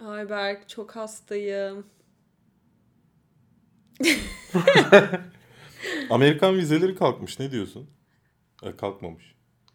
Ayberk çok hastayım. Amerikan vizeleri kalkmış. Ne diyorsun? E, kalkmamış.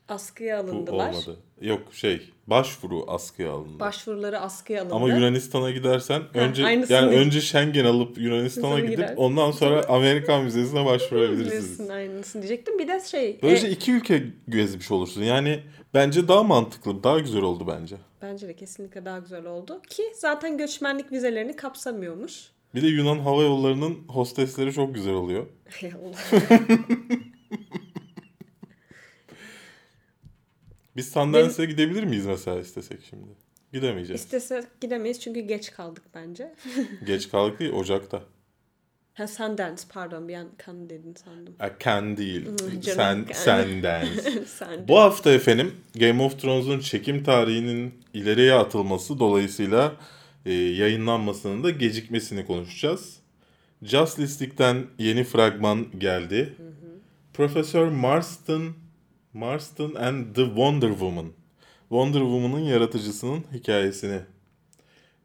Askıya Bu alındılar. olmadı. Yok şey başvuru askıya alındı. Başvuruları askıya alındı. Ama Yunanistan'a gidersen önce aynısını yani değil. önce Schengen alıp Yunanistan'a gidip gider. ondan sonra Amerikan vizesine başvurabilirsiniz. Bilirsin aynısını diyecektim. Bir de şey. Böylece e, iki ülke gezmiş olursun. Yani bence daha mantıklı, daha güzel oldu bence. bence de kesinlikle daha güzel oldu. Ki zaten göçmenlik vizelerini kapsamıyormuş. Bir de Yunan Hava Yolları'nın hostesleri çok güzel oluyor. Hay Allah. Biz Sundance'e gidebilir miyiz mesela istesek şimdi? Gidemeyeceğiz. İstesek gidemeyiz çünkü geç kaldık bence. Geç kaldık değil, Ocak'ta. ha Sundance pardon bir an kan dedin sandım. A can değil. canım, Sen. Sundance. Sen. Bu hafta efendim Game of Thrones'un çekim tarihinin ileriye atılması dolayısıyla e, yayınlanmasının da gecikmesini konuşacağız. Justice League'den yeni fragman geldi. Profesör Marston Marston and the Wonder Woman. Wonder Woman'ın yaratıcısının hikayesini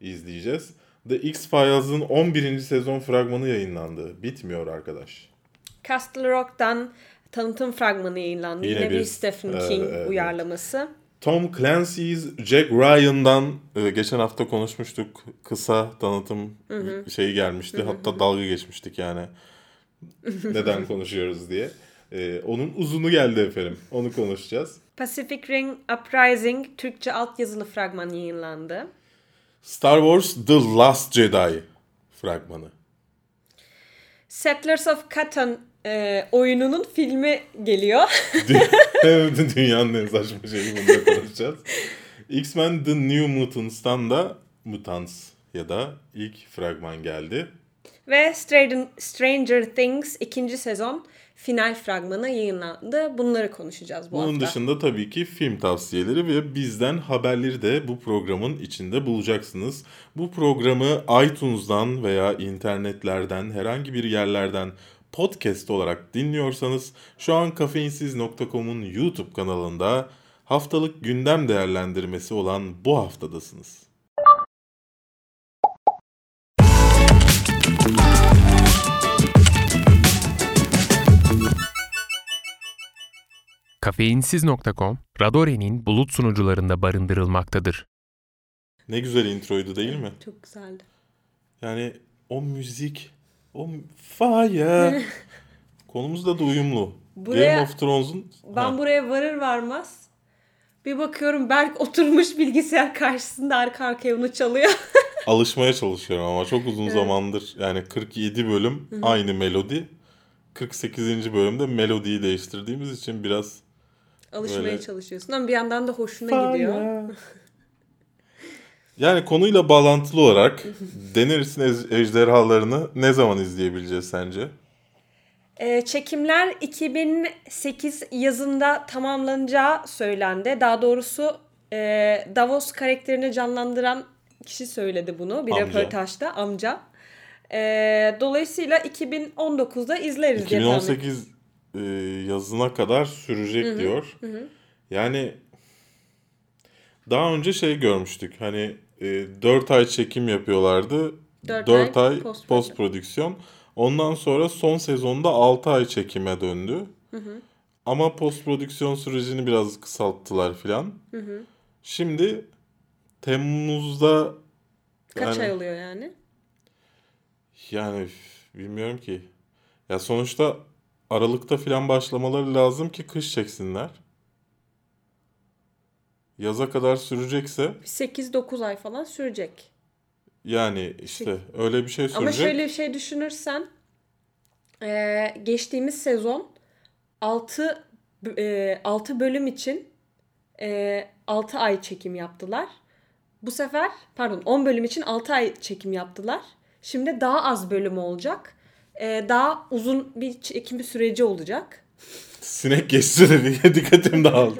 izleyeceğiz. The X-Files'ın 11. sezon fragmanı yayınlandı. Bitmiyor arkadaş. Castle Rock'tan tanıtım fragmanı yayınlandı. Yine Yine, bir- bir Stephen Evet, King evet. uyarlaması. Tom Clancy's Jack Ryan'dan e, geçen hafta konuşmuştuk. Kısa tanıtım şeyi gelmişti. Hatta dalga geçmiştik yani. Neden konuşuyoruz diye. E, onun uzunu geldi efendim. Onu konuşacağız. Pacific Ring Uprising Türkçe altyazılı fragman yayınlandı. Star Wars The Last Jedi fragmanı. Settlers of Catan e, oyununun filmi geliyor. Dü- Dünyanın en saçma şeyi bunu konuşacağız. X-Men The New Mutants'tan da Mutants ya da ilk fragman geldi. Ve Stranger, Things ikinci sezon final fragmanı yayınlandı. Bunları konuşacağız bu Bunun hafta. dışında tabii ki film tavsiyeleri ve bizden haberleri de bu programın içinde bulacaksınız. Bu programı iTunes'dan veya internetlerden herhangi bir yerlerden podcast olarak dinliyorsanız şu an kafeinsiz.com'un YouTube kanalında haftalık gündem değerlendirmesi olan bu haftadasınız. Kafeinsiz.com, Radore'nin bulut sunucularında barındırılmaktadır. Ne güzel introydu değil mi? Çok güzeldi. Yani o müzik, o fire konumuzda da uyumlu. Buraya- Game of Thrones'un Ben Ha. buraya varır varmaz bir bakıyorum Berk oturmuş bilgisayar karşısında arka arkaya onu çalıyor. alışmaya çalışıyorum ama çok uzun zamandır yani 47 bölüm aynı melodi. 48. bölümde melodiyi değiştirdiğimiz için biraz Alışmaya Böyle- çalışıyorsun ama bir yandan da hoşuna gidiyor. Fire. Yani konuyla bağlantılı olarak Daenerys'in ej- ejderhalarını ne zaman izleyebileceğiz sence? Ee, çekimler 2008 yazında tamamlanacağı söylendi. Daha doğrusu e, Davos karakterini canlandıran kişi söyledi bunu bir Amca. röportajda amca. Ee, dolayısıyla 2019'da izleriz diye tahmin 2018 e, yazına kadar sürecek diyor. Yani daha önce şey görmüştük. Hani e, 4 ay çekim yapıyorlardı. Dört 4 ay ay post- post prodüksiyon. Ondan sonra son sezonda 6 ay çekime döndü. Ama post prodüksiyon sürecini biraz kısalttılar filan. Şimdi Temmuz'da Kaç yani- ay oluyor yani? yani bilmiyorum ki. Ya sonuçta Aralık'ta filan başlamaları lazım ki kış çeksinler. Yaza kadar sürecekse 8-9 ay falan sürecek. yani işte öyle bir şey sürecek. Ama şöyle bir şey düşünürsen geçtiğimiz sezon 6 6 bölüm için e, 6 ay çekim yaptılar. Bu sefer pardon 10 bölüm için 6 ay çekim yaptılar. Şimdi daha az bölüm olacak. E, daha uzun bir çekim süreci olacak. Sinek geçti de diye dikkatim dağıldı.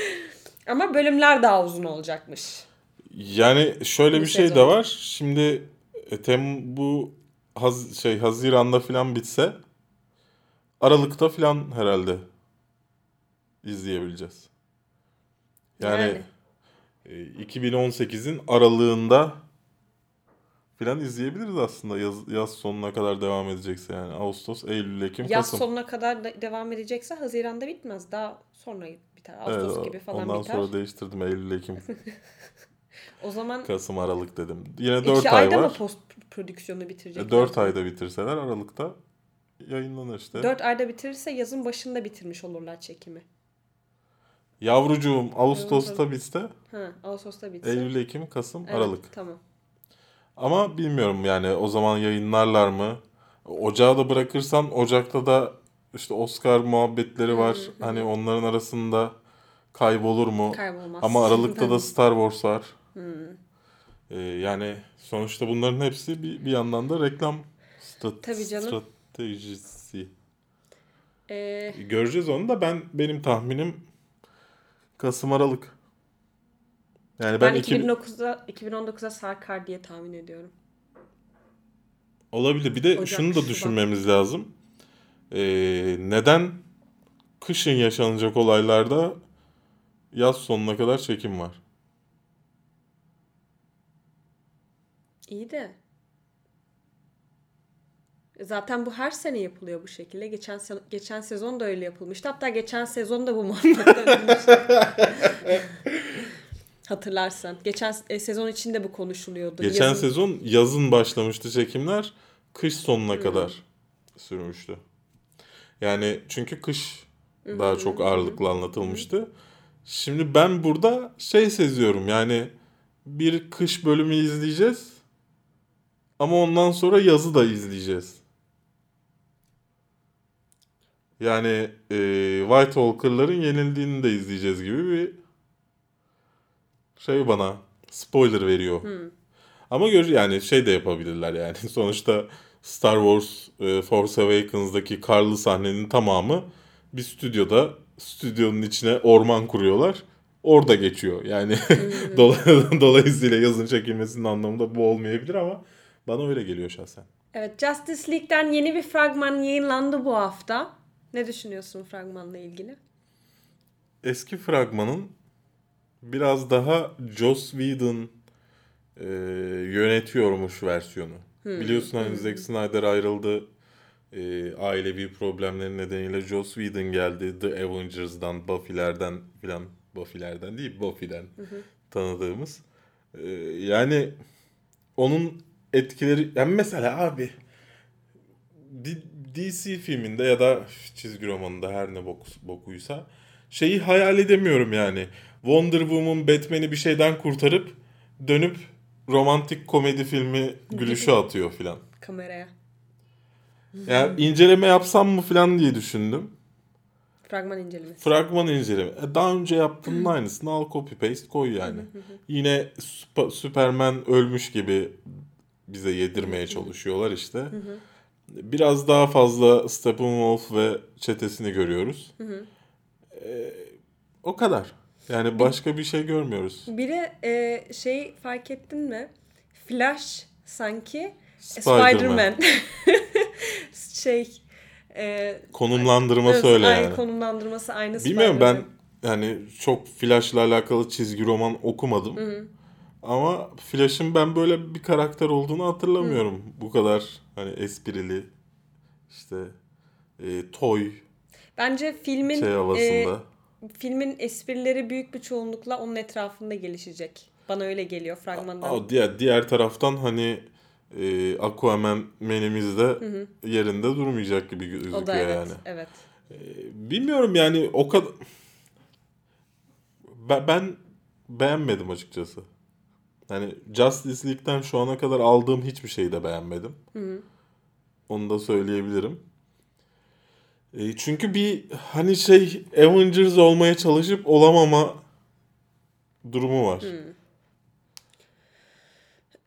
Ama bölümler daha uzun olacakmış. Yani şöyle Bu bir şey de var. Şimdi e, tem bu haz, şey Haziran'da filan bitse Aralık'ta filan herhalde izleyebileceğiz. Yani, Yani. e, 2018'in aralığında falan izleyebiliriz aslında yaz, yaz sonuna kadar devam edecekse yani. Ağustos, Eylül, Ekim, Yaz Kasım. sonuna kadar da devam edecekse Haziran'da bitmez. Daha sonra biter. Ağustos Evet, gibi falan ondan biter. sonra değiştirdim. Eylül, Ekim, O zaman Kasım, Aralık dedim. Yine 4 iki ay ayda mı post prodüksiyonu bitirecekler? 4 ayda bitirseler Aralık'ta yayınlanır işte. 4 ayda bitirirse yazın başında bitirmiş olurlar çekimi. Yavrucuğum Ağustos'ta bitse Ha, Ağustos'ta bitse. Eylül, Ekim, Kasım, Evet, Aralık. Tamam. Ama bilmiyorum yani o zaman yayınlarlar mı? Ocağı da bırakırsan Ocak'ta da işte Oscar muhabbetleri var. Hani onların arasında kaybolur mu? Kaybolmaz. Ama Aralık'ta da. Star Wars var. Ee, yani sonuçta bunların hepsi bir, bir yandan da reklam stra- Tabii canım. stratejisi. Ee, Göreceğiz onu da ben benim tahminim Kasım Aralık. Yani ben ben, iki- 2009'da 2019'a sarkar diye tahmin ediyorum. olabilir. Bir de Ocak, şunu da Şubat. düşünmemiz lazım. Ee, neden kışın yaşanacak olaylarda yaz sonuna kadar çekim var? İyi de Zaten bu her sene yapılıyor bu şekilde. Geçen se- geçen sezon da öyle yapılmıştı. Hatta geçen sezon da bu muhabbet dönmüştü. Hatırlarsan. Geçen e, sezon içinde bu konuşuluyordu. Geçen Yazın- sezon yazın başlamıştı çekimler. Kış sonuna kadar sürmüştü. Yani çünkü kış daha çok ağırlıklı anlatılmıştı. Şimdi ben burada şey seziyorum yani bir kış bölümü izleyeceğiz ama ondan sonra yazı da izleyeceğiz. Yani e, White Walker'ların yenildiğini de izleyeceğiz gibi bir şey bana spoiler veriyor. Ama gör yani şey de yapabilirler yani. Sonuçta Star Wars e, Force Awakens'daki karlı sahnenin tamamı bir stüdyoda stüdyonun içine orman kuruyorlar. Orada geçiyor. Yani dola- dolayısıyla yazın çekilmesinin anlamında bu olmayabilir ama bana öyle geliyor şahsen. Evet Justice League'den yeni bir fragman yayınlandı bu hafta. Ne düşünüyorsun fragmanla ilgili? Eski fragmanın biraz daha Joss Whedon e, yönetiyormuş versiyonu. Biliyorsun hani Zack Snyder ayrıldı. E, ailevi problemleri nedeniyle Joss Whedon geldi. The Avengers'dan, Buffy'lerden filan. Buffy'lerden değil, Buffy'den tanıdığımız. E, yani onun etkileri... Yani mesela abi D- DC filminde ya da çizgi romanında her ne bok, bokuysa şeyi hayal edemiyorum yani. Wonder Woman Batman'i bir şeyden kurtarıp dönüp romantik komedi filmi gülüşü atıyor filan. Kameraya. Yani inceleme yapsam mı filan diye düşündüm. Fragman incelemesi. Fragman inceleme. E, Daha önce yaptığının aynısını al copy paste koy yani. Yine Süp- Superman ölmüş gibi bize yedirmeye çalışıyorlar işte. Biraz daha fazla Steppenwolf ve çetesini görüyoruz. E, o kadar. Yani başka bir şey görmüyoruz. Bir de e, şey fark ettin mi? Flash sanki Spider-Man. Spider-Man. şey e, Konumlandırması öyle aynı yani. konumlandırması aynı Bilmiyorum ben Spider-Man. yani çok Flash'la alakalı çizgi roman okumadım. Ama Flash'ın ben böyle bir karakter olduğunu hatırlamıyorum. Bu kadar hani esprili işte e, toy Bence filmin şey e, havasında. Filmin esprileri büyük bir çoğunlukla onun etrafında gelişecek. Bana öyle geliyor fragmandan. Aa, diğer diğer taraftan hani e, Aquaman menimiz de yerinde durmayacak gibi gözüküyor o da evet. yani. Evet. Bilmiyorum yani o kadar ben, ben beğenmedim açıkçası. Yani Justice League'den şu ana kadar aldığım hiçbir şeyi de beğenmedim. Onu da söyleyebilirim. E, çünkü bir hani şey Avengers olmaya çalışıp olamama durumu var.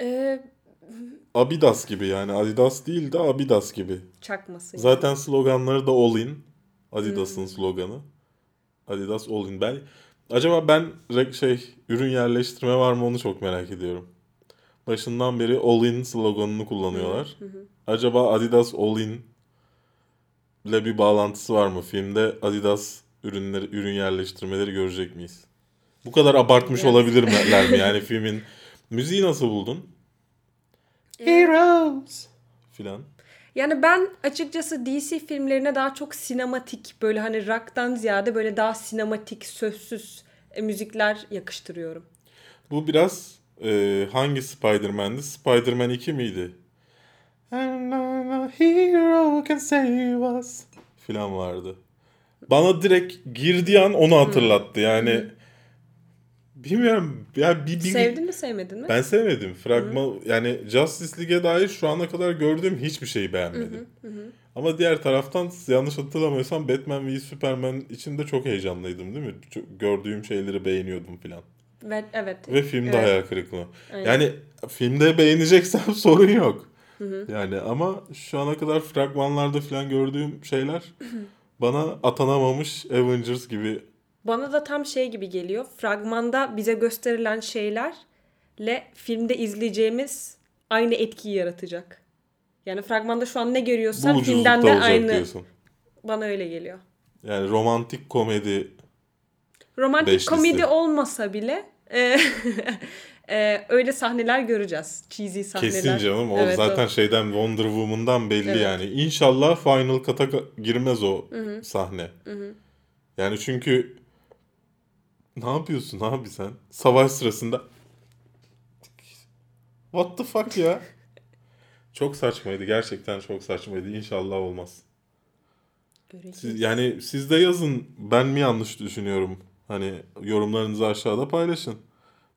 E, Abidas gibi yani Adidas değil de Abidas gibi. çakması. yani. Zaten sloganları da All In. Adidas'ın sloganı. Adidas All In. Ben acaba ben şey ürün yerleştirme var mı onu çok merak ediyorum. Başından beri All In sloganını kullanıyorlar. Acaba Adidas All In ile bir bağlantısı var mı? Filmde Adidas ürünleri ürün yerleştirmeleri görecek miyiz? Bu kadar abartmış Evet. olabilirler mi yani filmin müziği nasıl buldun? Heroes filan. Yani ben açıkçası DC filmlerine daha çok sinematik böyle hani rock'tan ziyade böyle daha sinematik sözsüz e, müzikler yakıştırıyorum. Bu biraz e, hangi Spider-Man'di? Spider-Man 2 miydi? Not a hero can save us filan vardı. Bana direkt girdiği an onu hatırlattı. Yani bilmiyorum ya bir, bir Sevdin mi sevmedin mi? ben sevmedim. Fragman yani Justice League'e dair şu ana kadar gördüğüm hiçbir şeyi beğenmedim. Ama diğer taraftan yanlış hatırlamıyorsam Batman v Superman için de çok heyecanlıydım değil mi? Çok- gördüğüm şeyleri beğeniyordum filan. Ve, evet. Ve filmde Evet. hayal kırıklığı. Aynen. Yani filmde beğeneceksem sorun yok. Yani ama şu ana kadar fragmanlarda falan gördüğüm şeyler bana atanamamış Avengers gibi Bana da tam şey gibi geliyor. Fragmanda bize gösterilen şeylerle filmde izleyeceğimiz aynı etkiyi yaratacak. Yani fragmanda şu an ne görüyorsan filmden de aynı. diyorsun. Bana öyle geliyor. Yani romantik komedi Romantik Beşlisi. komedi olmasa bile e, öyle sahneler göreceğiz. Cheesy sahneler. kesin canım. O Evet, zaten şeyden Wonder Woman'dan belli Evet. yani. İnşallah Final Cut'a girmez o sahne. Yani çünkü ne yapıyorsun abi sen? Savaş sırasında What the fuck ya? çok saçmaydı. Gerçekten çok saçmaydı. İnşallah olmaz. Göreceğiz. Siz, yani siz de yazın. Ben mi yanlış düşünüyorum? Hani yorumlarınızı aşağıda paylaşın.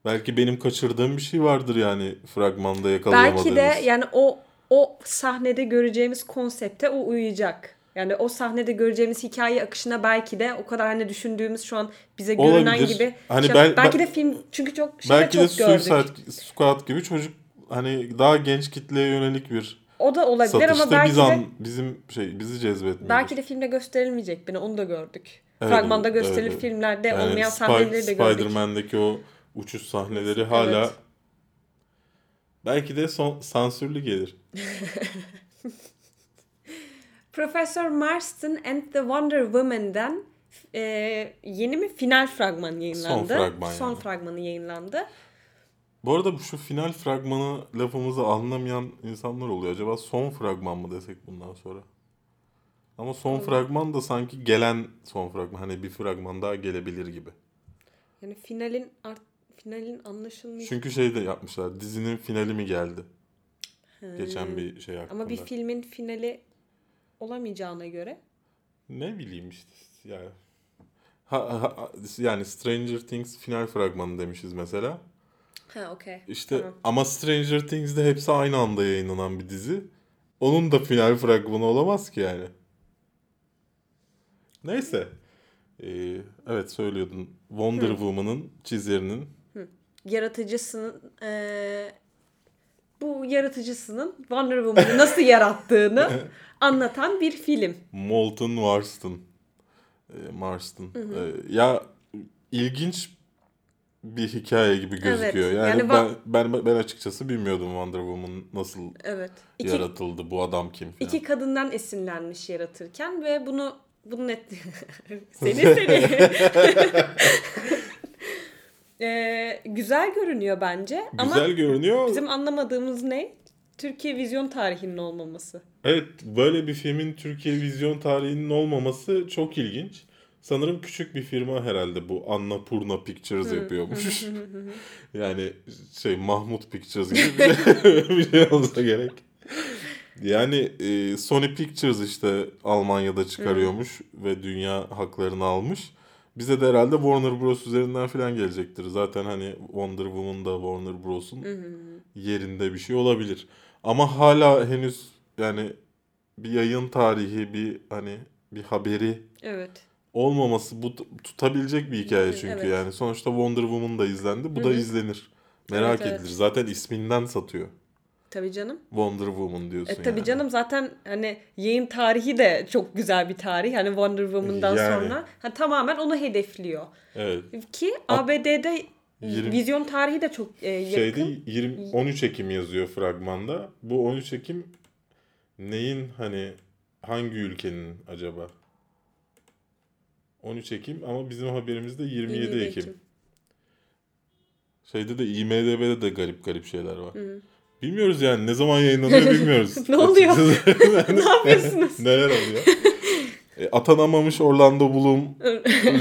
Belki benim kaçırdığım bir şey vardır yani fragmanda yakalayamadığınız. Belki de yani o o sahnede göreceğimiz konsepte o uyacak. Yani o sahnede göreceğimiz hikaye akışına belki de o kadar hani düşündüğümüz şu an bize görünen Olabilir. gibi. Hani şey- bel- belki bel- de film çünkü çok şeyde Belki de çok gördük. Suicide Squad gibi çocuk hani daha genç kitleye yönelik bir O da olabilir satışta ama belki biz de an, bizim şey bizi cezbetmiyor. belki de filmde gösterilmeyecek bile onu da gördük. Evet, Fragmanda gösterilir evet. filmlerde yani olmayan sahneleri de gördük. Spider-Man'deki o uçuş sahneleri hala Evet. belki de son sansürlü gelir. Professor Marston and the Wonder Woman'dan e, yeni mi final fragman yayınlandı. fragman Son yani. fragmanı yayınlandı. Bu arada bu şu final fragmanı lafımızı anlamayan insanlar oluyor. Acaba son fragman mı desek bundan sonra? Ama son fragman da sanki gelen son fragman. Hani bir fragman daha gelebilir gibi. Yani finalin art, finalin anlaşılmayacak. Çünkü şey de yapmışlar. Dizinin finali mi geldi? Geçen bir şey hakkında. Ama bir filmin finali olamayacağına göre. Ne bileyim işte yani. Ha, ha- ha- yani Stranger Things final fragmanı demişiz mesela. Ha okey. İşte Tamam. ama Stranger Things'de hepsi aynı anda yayınlanan bir dizi. Onun da final fragmanı olamaz ki yani. Neyse. Ee, evet söylüyordun. Wonder Woman'ın çizerinin Yaratıcısının eee, bu yaratıcısının Wonder Woman'ı nasıl yarattığını anlatan bir film. Molten Marston. Ee, Marston. Ee, ya ilginç bir hikaye gibi gözüküyor. Evet, Yani, yani ben, ben ben açıkçası bilmiyordum Wonder Woman nasıl Evet. İki, yaratıldı, bu adam kim falan. iki kadından esinlenmiş yaratırken ve bunu bunu net seni seni Eee, güzel görünüyor bence ama Güzel görünüyor. bizim anlamadığımız ne? Türkiye vizyon tarihinin olmaması. Evet, böyle bir filmin Türkiye vizyon tarihinin olmaması çok ilginç. Sanırım küçük bir firma herhalde bu Annapurna Pictures yapıyormuş. yani şey Mahmut Pictures gibi bir şey, bir şey olsa gerek. Yani e, Sony Pictures işte Almanya'da çıkarıyormuş ve dünya haklarını almış. Bize de herhalde Warner Bros üzerinden falan gelecektir. Zaten hani Wonder Woman da Warner Bros'un yerinde bir şey olabilir. Ama hala henüz yani bir yayın tarihi, bir hani bir haberi Evet. olmaması bu tutabilecek bir hikaye çünkü Evet. yani. Sonuçta Wonder Woman da izlendi, bu da izlenir. Merak Evet, evet. edilir. Zaten isminden satıyor. Tabii canım. Wonder Woman diyorsun E tabii yani. canım zaten hani yayın tarihi de çok güzel bir tarih. Hani Wonder Woman'dan Yani. sonra ha, tamamen onu hedefliyor. Evet. Ki ABD'de Yirmi- vizyon tarihi de çok e, yakın. Şeyde 20 13 Ekim yazıyor fragmanda. Bu 13 Ekim neyin hani hangi ülkenin acaba? 13 Ekim ama bizim haberimizde 27, 27 Ekim. Ekim. Şeyde de IMDb'de de garip garip şeyler var. Bilmiyoruz yani ne zaman yayınlanıyor bilmiyoruz. Ne oluyor? Ne yapıyorsunuz? Neler oluyor? E, atanamamış Orlando Bloom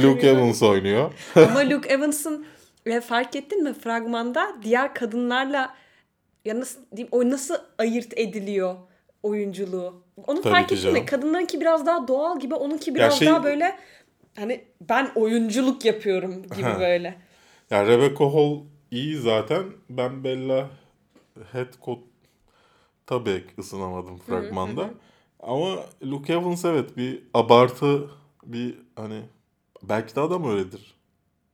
Luke Evans oynuyor. Ama Luke Evans'ın e, fark ettin mi fragmanda diğer kadınlarla ya nasıl diyeyim o nasıl ayırt ediliyor oyunculuğu. Onu Tabii fark ettin mi? Kadınlarınki biraz daha doğal gibi, onunki biraz şey- daha böyle hani ben oyunculuk yapıyorum gibi Ha. böyle. Ya Rebecca Hall iyi zaten. Ben Bella Headcoat tabii ısınamadım fragmanda. Ama Luke Evans evet bir abartı bir hani belki de adam öyledir.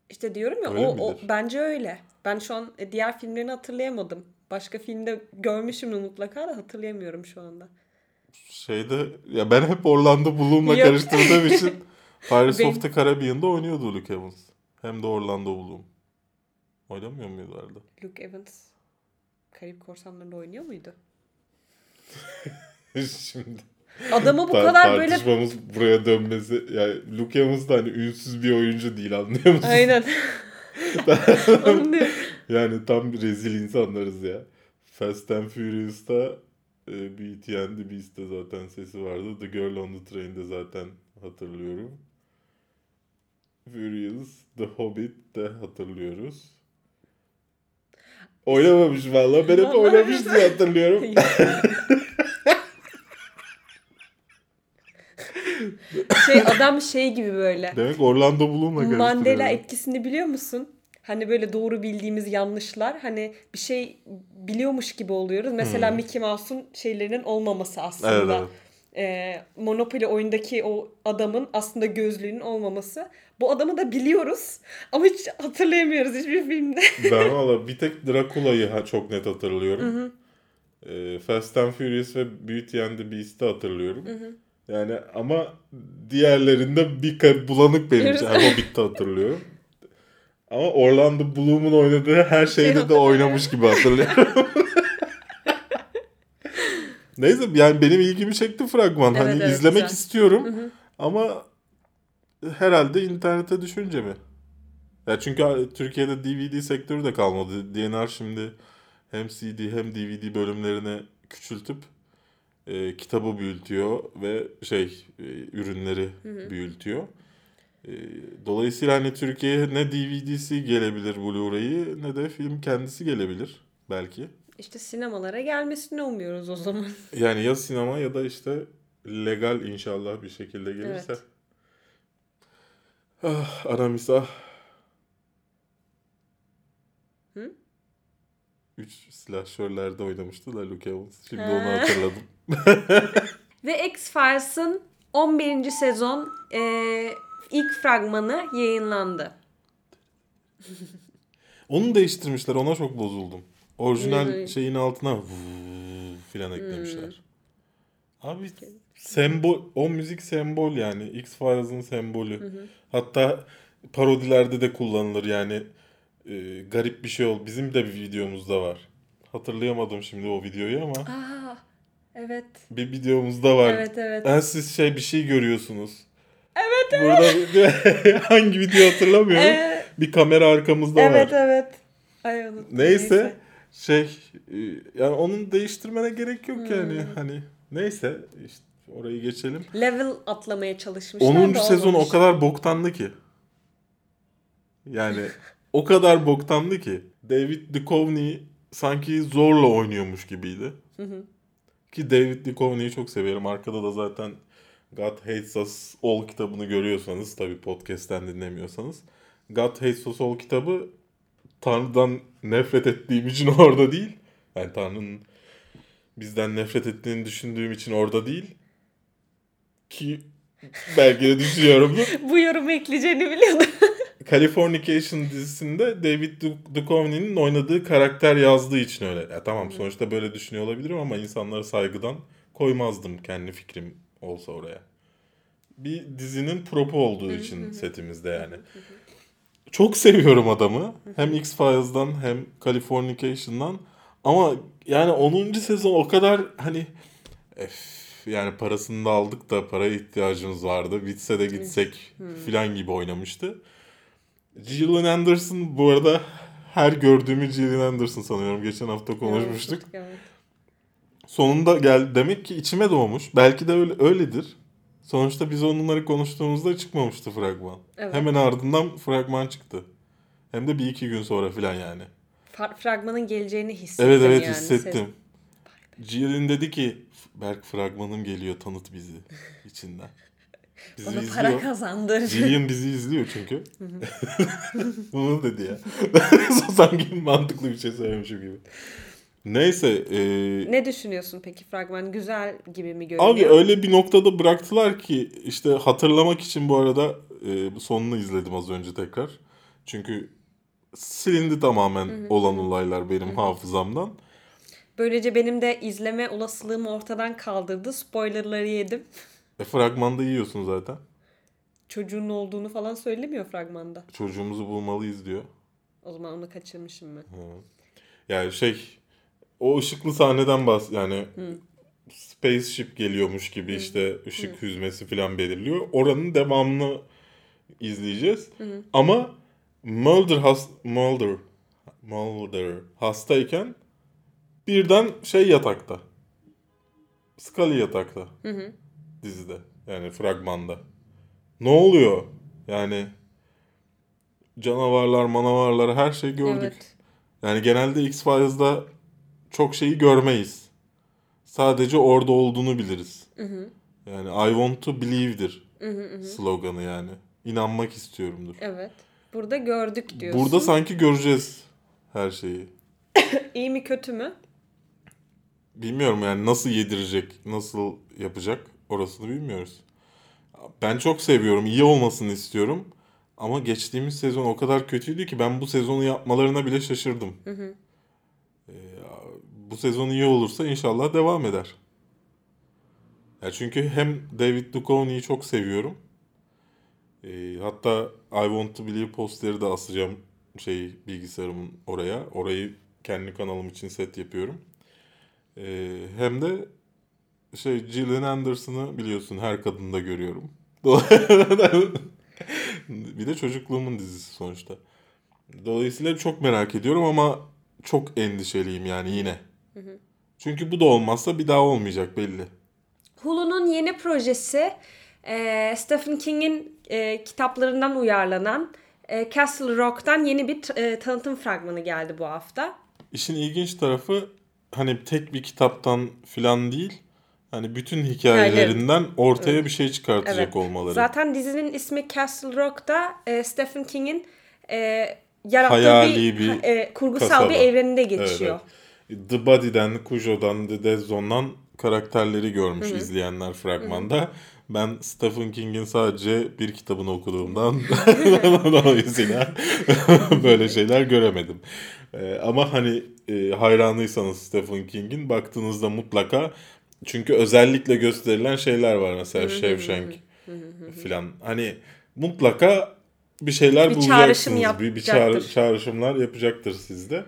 İşte diyorum ya Öyle o, o bence öyle. Ben şu an e, diğer filmlerini hatırlayamadım. Başka filmde görmüşümdür mutlaka da hatırlayamıyorum şu anda. Şeyde ya ben hep Orlando Bloom'la karıştırdığım için Pirates Benim- of the Caribbean'da oynuyordu Luke Evans. Hem de Orlando Bloom. Oynamıyor muydu arada? Luke Evans Karayip Korsanları'nda oynuyor muydu? Şimdi Adamı bu tar- kadar böyle tartışmamız buraya dönmesi yani Luke Evans da hani ünsüz bir oyuncu değil anlıyor musun? Aynen. Yani tam bir rezil insanlarız ya. Fast and Furious'ta e, Beauty and the Beast'te zaten sesi vardı. The Girl on the Train'de zaten hatırlıyorum. Furious, The Hobbit de hatırlıyoruz. Oynamamış valla. Ben hep oynamış diye hatırlıyorum. şey adam şey gibi böyle. Demek Orlando Bloom'la. Mandela etkisini biliyor musun? Hani böyle doğru bildiğimiz yanlışlar. Hani bir şey biliyormuş gibi oluyoruz. Mesela Hmm. Mickey Mouse'un şeylerinin olmaması Evet, aslında. evet. Ee, Monopoly oyundaki o adamın aslında gözlüğünün olmaması. Bu adamı da biliyoruz ama hiç hatırlayamıyoruz hiçbir filmde. Ben valla bir tek Dracula'yı çok net hatırlıyorum. Ee, Fast and Furious ve Beauty and the Beast'i hatırlıyorum. Yani ama diğerlerinde bir bulanık benim için. Yani Hobbit'te hatırlıyorum. Ama Orlando Bloom'un oynadığı her şeyde de oynamış gibi hatırlıyorum. Neyse yani benim ilgimi çekti fragman. Evet, hani evet, izlemek güzel. istiyorum. Ama herhalde internete düşünce mi? Ya çünkü Türkiye'de DVD sektörü de kalmadı. DNR şimdi hem CD hem DVD bölümlerini küçültüp e, kitabı büyütüyor ve şey e, ürünleri büyütüyor. E, dolayısıyla hani Türkiye'ye ne DVD'si gelebilir Blu-ray'i ne de film kendisi gelebilir belki. İşte sinemalara gelmesini umuyoruz o zaman. Yani ya sinema ya da işte legal inşallah bir şekilde gelirse. Evet. Ah Aramis ah. Hı? Üç silahşörlerde oynamıştı da Luke Evans. Şimdi Ha. onu hatırladım. Ve X-Files'ın 11. sezon eee, ilk fragmanı yayınlandı. Onu değiştirmişler. Ona çok bozuldum. Orijinal Hı. şeyin altına filan eklemişler. Abi sembol, o müzik sembol yani. X-Files'ın sembolü. Hatta parodilerde de kullanılır yani. e, garip bir şey ol. Bizim de bir videomuzda var. Hatırlayamadım şimdi o videoyu ama Aa, evet. bir videomuzda var. Evet evet. Ha, siz şey bir şey görüyorsunuz. Evet Burada hangi video hatırlamıyorum. Ee, bir kamera arkamızda evet var. evet. Ay unuttum. Neyse, şey e, yani onun değiştirmene gerek yok Hmm. yani hani neyse işte orayı geçelim. Level atlamaya çalışmışlar 10. da sezon o kadar boktandı ki. Yani o kadar boktandı ki David Duchovny sanki zorla oynuyormuş gibiydi. Ki David Duchovny'yi çok severim. Arkada da zaten God Hates Us All kitabını görüyorsanız tabi podcast'ten dinlemiyorsanız. God Hates Us All kitabı Tanrı'dan nefret ettiğim için orada değil. Yani Tanrı'nın bizden nefret ettiğini düşündüğüm için orada değil. Ki belki de düşünüyorumdur. Bu yorumu ekleyeceğini biliyordum. Californication dizisinde David Du- Duchovny'nin oynadığı karakter yazdığı için öyle. Ya tamam sonuçta böyle düşünüyor olabilirim ama insanlara saygıdan koymazdım kendi fikrim olsa oraya. Bir dizinin propu olduğu için setimizde yani. Çok seviyorum adamı. Hem X-Files'dan hem Californication'dan. Ama yani 10. sezon o kadar hani ef, yani parasını da aldık da paraya ihtiyacımız vardı. Bitse de gitsek filan gibi oynamıştı. Gillian Anderson bu arada her gördüğümü Gillian Anderson sanıyorum. Geçen hafta konuşmuştuk. Evet. Sonunda gel demek ki içime doğmuş. Belki de öyle öyledir. Sonuçta biz onları konuştuğumuzda çıkmamıştı fragman. Evet. Hemen ardından fragman çıktı. Hem de bir iki gün sonra falan yani. Fa- fragmanın geleceğini hissettim Evet evet yani. hissettim. Gillian dedi ki Berk fragmanım geliyor tanıt bizi içinden. Bizi Bana izliyor. para kazandır. Gillian bizi izliyor çünkü. Bunu dedi ya. Sanki mantıklı bir şey söylemişim gibi. Neyse. e, ne düşünüyorsun peki fragman? Güzel gibi mi görünüyor? abi öyle bir noktada bıraktılar ki işte hatırlamak için bu arada e, sonunu izledim az önce tekrar. Çünkü silindi tamamen olan olaylar benim hafızamdan. Böylece benim de izleme olasılığımı ortadan kaldırdı. Spoilerları yedim. E, fragmanda yiyorsun zaten. Çocuğun olduğunu falan söylemiyor fragmanda. Çocuğumuzu bulmalıyız diyor. O zaman onu kaçırmışım ben. Yani şey o ışıklı sahneden bahs yani spaceship geliyormuş gibi işte ışık hüzmesi falan belirliyor. Oranın devamını izleyeceğiz. Ama Mulder has Mulder Mulder hastayken birden şey yatakta. Scully yatakta. Dizide. Yani fragmanda. Ne oluyor? Yani canavarlar, manavarlar her şeyi gördük. Evet. Yani genelde X-Files'da çok şeyi görmeyiz. Sadece orada olduğunu biliriz. Yani I want to believe'dir sloganı yani. İnanmak istiyorumdur. Evet. Burada gördük diyorsun. Burada sanki göreceğiz her şeyi. İyi mi kötü mü? Bilmiyorum yani nasıl yedirecek, nasıl yapacak orasını bilmiyoruz. Ben çok seviyorum, iyi olmasını istiyorum. Ama geçtiğimiz sezon o kadar kötüydü ki ben bu sezonu yapmalarına bile şaşırdım. Ee, bu sezon iyi olursa inşallah devam eder. Ya çünkü hem David Duchovny'yi çok seviyorum. Ee, hatta I Want to Believe posteri de asacağım şey bilgisayarımın oraya. Orayı kendi kanalım için set yapıyorum. Ee, hem de şey Gillian Anderson'ı biliyorsun her kadında görüyorum. bir de çocukluğumun dizisi sonuçta. Dolayısıyla çok merak ediyorum ama çok endişeliyim yani yine. Çünkü bu da olmazsa bir daha olmayacak belli. Hulu'nun yeni projesi e, Stephen King'in e, kitaplarından uyarlanan e, Castle Rock'tan yeni bir e, tanıtım fragmanı geldi bu hafta. İşin ilginç tarafı hani tek bir kitaptan filan değil. Hani bütün hikayelerinden ortaya bir şey çıkartacak Evet. olmaları. Zaten dizinin ismi Castle Rock'ta e, Stephen King'in e, yarattığı Hayali bir, bir e, kurgusal kasaba. bir evreninde Evet, geçiyor. evet. The Body'den, Cujo'dan, The Dead Zone'dan karakterleri görmüş izleyenler fragmanda. Ben Stephen King'in sadece bir kitabını okuduğumdan dolayısıyla böyle şeyler göremedim. Ee, ama hani e, hayranıysanız Stephen King'in baktığınızda mutlaka çünkü özellikle gösterilen şeyler var mesela Shawshank filan. Hani mutlaka bir şeyler Bir bulacaksınız. çağrışım bir, bir çağrışımlar yapacaktır sizde.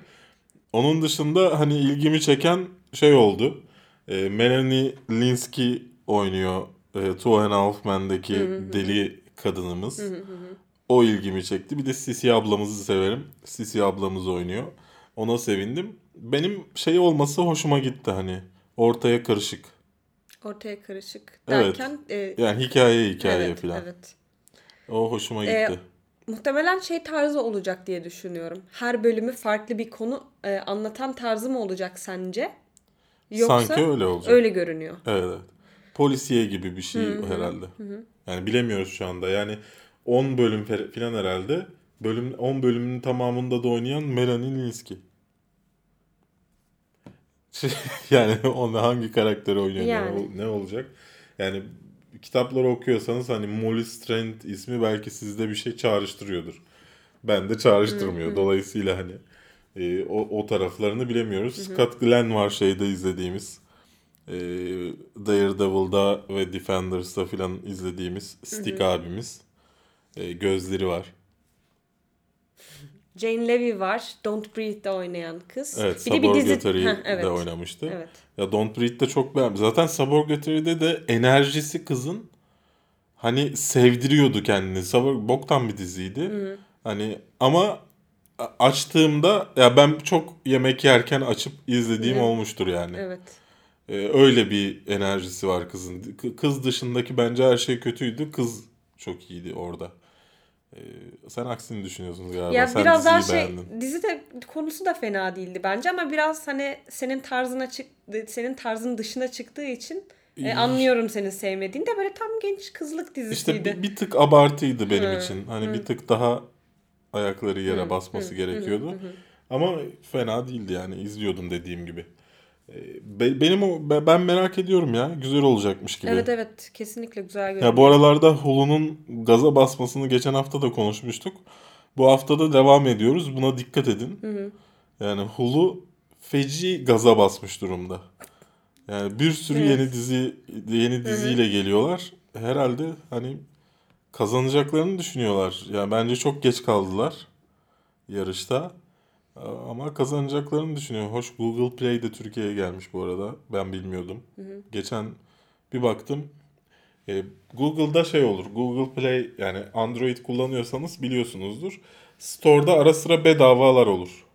Onun dışında hani ilgimi çeken şey oldu. E, Melanie Linsky oynuyor. E, Two and a Half Men'deki deli kadınımız. O ilgimi çekti. Bir de Sisi ablamızı severim. Sisi ablamız oynuyor. Ona sevindim. Benim şey olması hoşuma gitti hani. Ortaya karışık. Ortaya karışık Evet. derken e, Yani hikaye hikaye evet, falan. evet. O hoşuma Ee, gitti. Muhtemelen şey tarzı olacak diye düşünüyorum. Her bölümü farklı bir konu e, anlatan tarzı mı olacak sence? Yoksa Sanki öyle olacak. öyle görünüyor. Evet, evet. Polisiye gibi bir şey herhalde. Yani bilemiyoruz şu anda. Yani 10 bölüm falan herhalde. Bölüm 10 bölümün tamamında da oynayan Melanie Linsky. yani onda hangi karakteri oynuyor Yani. ne olacak? Yani kitapları okuyorsanız hani Molly Strand ismi belki sizde bir şey çağrıştırıyordur. Ben de çağrıştırmıyor. Dolayısıyla hani e, o, o taraflarını bilemiyoruz. Scott Glenn var şeyde izlediğimiz. E, Daredevil'da ve Defenders'da filan izlediğimiz Stick abimiz. E, gözleri var. Jane Levy var. Don't Breathe'de oynayan kız. Evet, bir de bir dizi Heh, evet. oynamıştı. Evet. Ya Don't Breathe de çok beğendim. Zaten Saborgatory'de de enerjisi kızın hani sevdiriyordu kendini. Sabor boktan bir diziydi. Hani ama açtığımda ya ben çok yemek yerken açıp izlediğim Hı hı. olmuştur yani. Evet. Ee, öyle bir enerjisi var kızın. Kız dışındaki bence her şey kötüydü. Kız çok iyiydi orada. Ee, sen aksini düşünüyorsun galiba. Ya sen biraz daha şey beğendin. dizi de konusu da fena değildi bence ama biraz hani senin tarzına çık senin tarzın dışına çıktığı için e, anlıyorum senin sevmediğini de böyle tam genç kızlık İşte dizisiydi. bir, bir tık abartıydı benim Hı, için. Hani hı. bir tık daha ayakları yere Hı, basması hı, gerekiyordu. hı, hı, hı. Ama fena değildi yani izliyordum dediğim gibi. Ee, be- benim o be- ben merak ediyorum ya. Güzel olacakmış gibi. Evet evet kesinlikle güzel görünüyor. Ya bu aralarda Hulu'nun gaza basmasını geçen hafta da konuşmuştuk. Bu hafta da devam ediyoruz. Buna dikkat edin. Hı hı. Yani Hulu feci gaza basmış durumda. Yani bir sürü Evet. yeni dizi yeni diziyle geliyorlar. Herhalde hani kazanacaklarını düşünüyorlar. Yani bence çok geç kaldılar yarışta. Ama kazanacaklarını düşünüyor. Hoş Google Play de Türkiye'ye gelmiş bu arada. Ben bilmiyordum. Geçen bir baktım. E, Google'da şey olur. Google Play yani Android kullanıyorsanız biliyorsunuzdur. Store'da ara sıra bedavalar olur.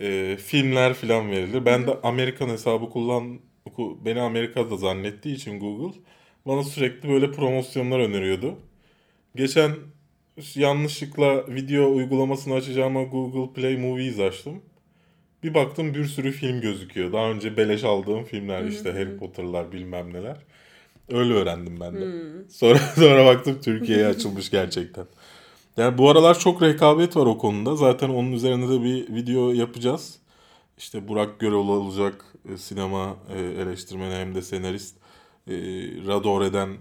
E, filmler falan verilir. Ben de Amerikan hesabı kullan ku- beni Amerika'da zannettiği için Google bana sürekli böyle promosyonlar öneriyordu. Geçen yanlışlıkla video uygulamasını açacağıma Google Play Movies açtım. Bir baktım bir sürü film gözüküyor. Daha önce beleş aldığım filmler işte Harry Potter'lar bilmem neler. Öyle öğrendim ben de. Sonra sonra baktım Türkiye'ye açılmış gerçekten. Yani bu aralar çok rekabet var o konuda. Zaten onun üzerine de bir video yapacağız. İşte Burak Görel olacak e, sinema e, eleştirmeni hem de senarist. E, Radore'den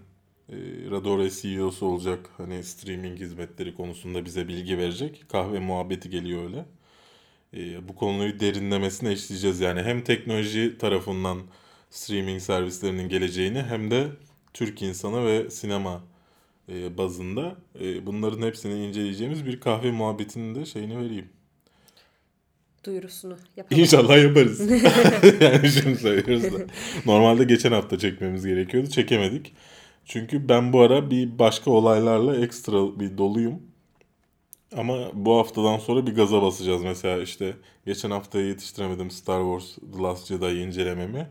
Radore CEO'su olacak. Hani streaming hizmetleri konusunda bize bilgi verecek. Kahve muhabbeti geliyor öyle. E, bu konuyu derinlemesine işleyeceğiz yani. Hem teknoloji tarafından streaming servislerinin geleceğini hem de Türk insanı ve sinema e, bazında e, bunların hepsini inceleyeceğimiz bir kahve muhabbetinin de şeyini vereyim. Duyurusunu yapalım. İnşallah yaparız. yani şunu söylüyoruz da. Normalde geçen hafta çekmemiz gerekiyordu. Çekemedik. Çünkü ben bu ara bir başka olaylarla ekstra bir doluyum. Ama bu haftadan sonra bir gaza basacağız. Mesela işte geçen haftaya yetiştiremedim Star Wars The Last Jedi'yi incelememi.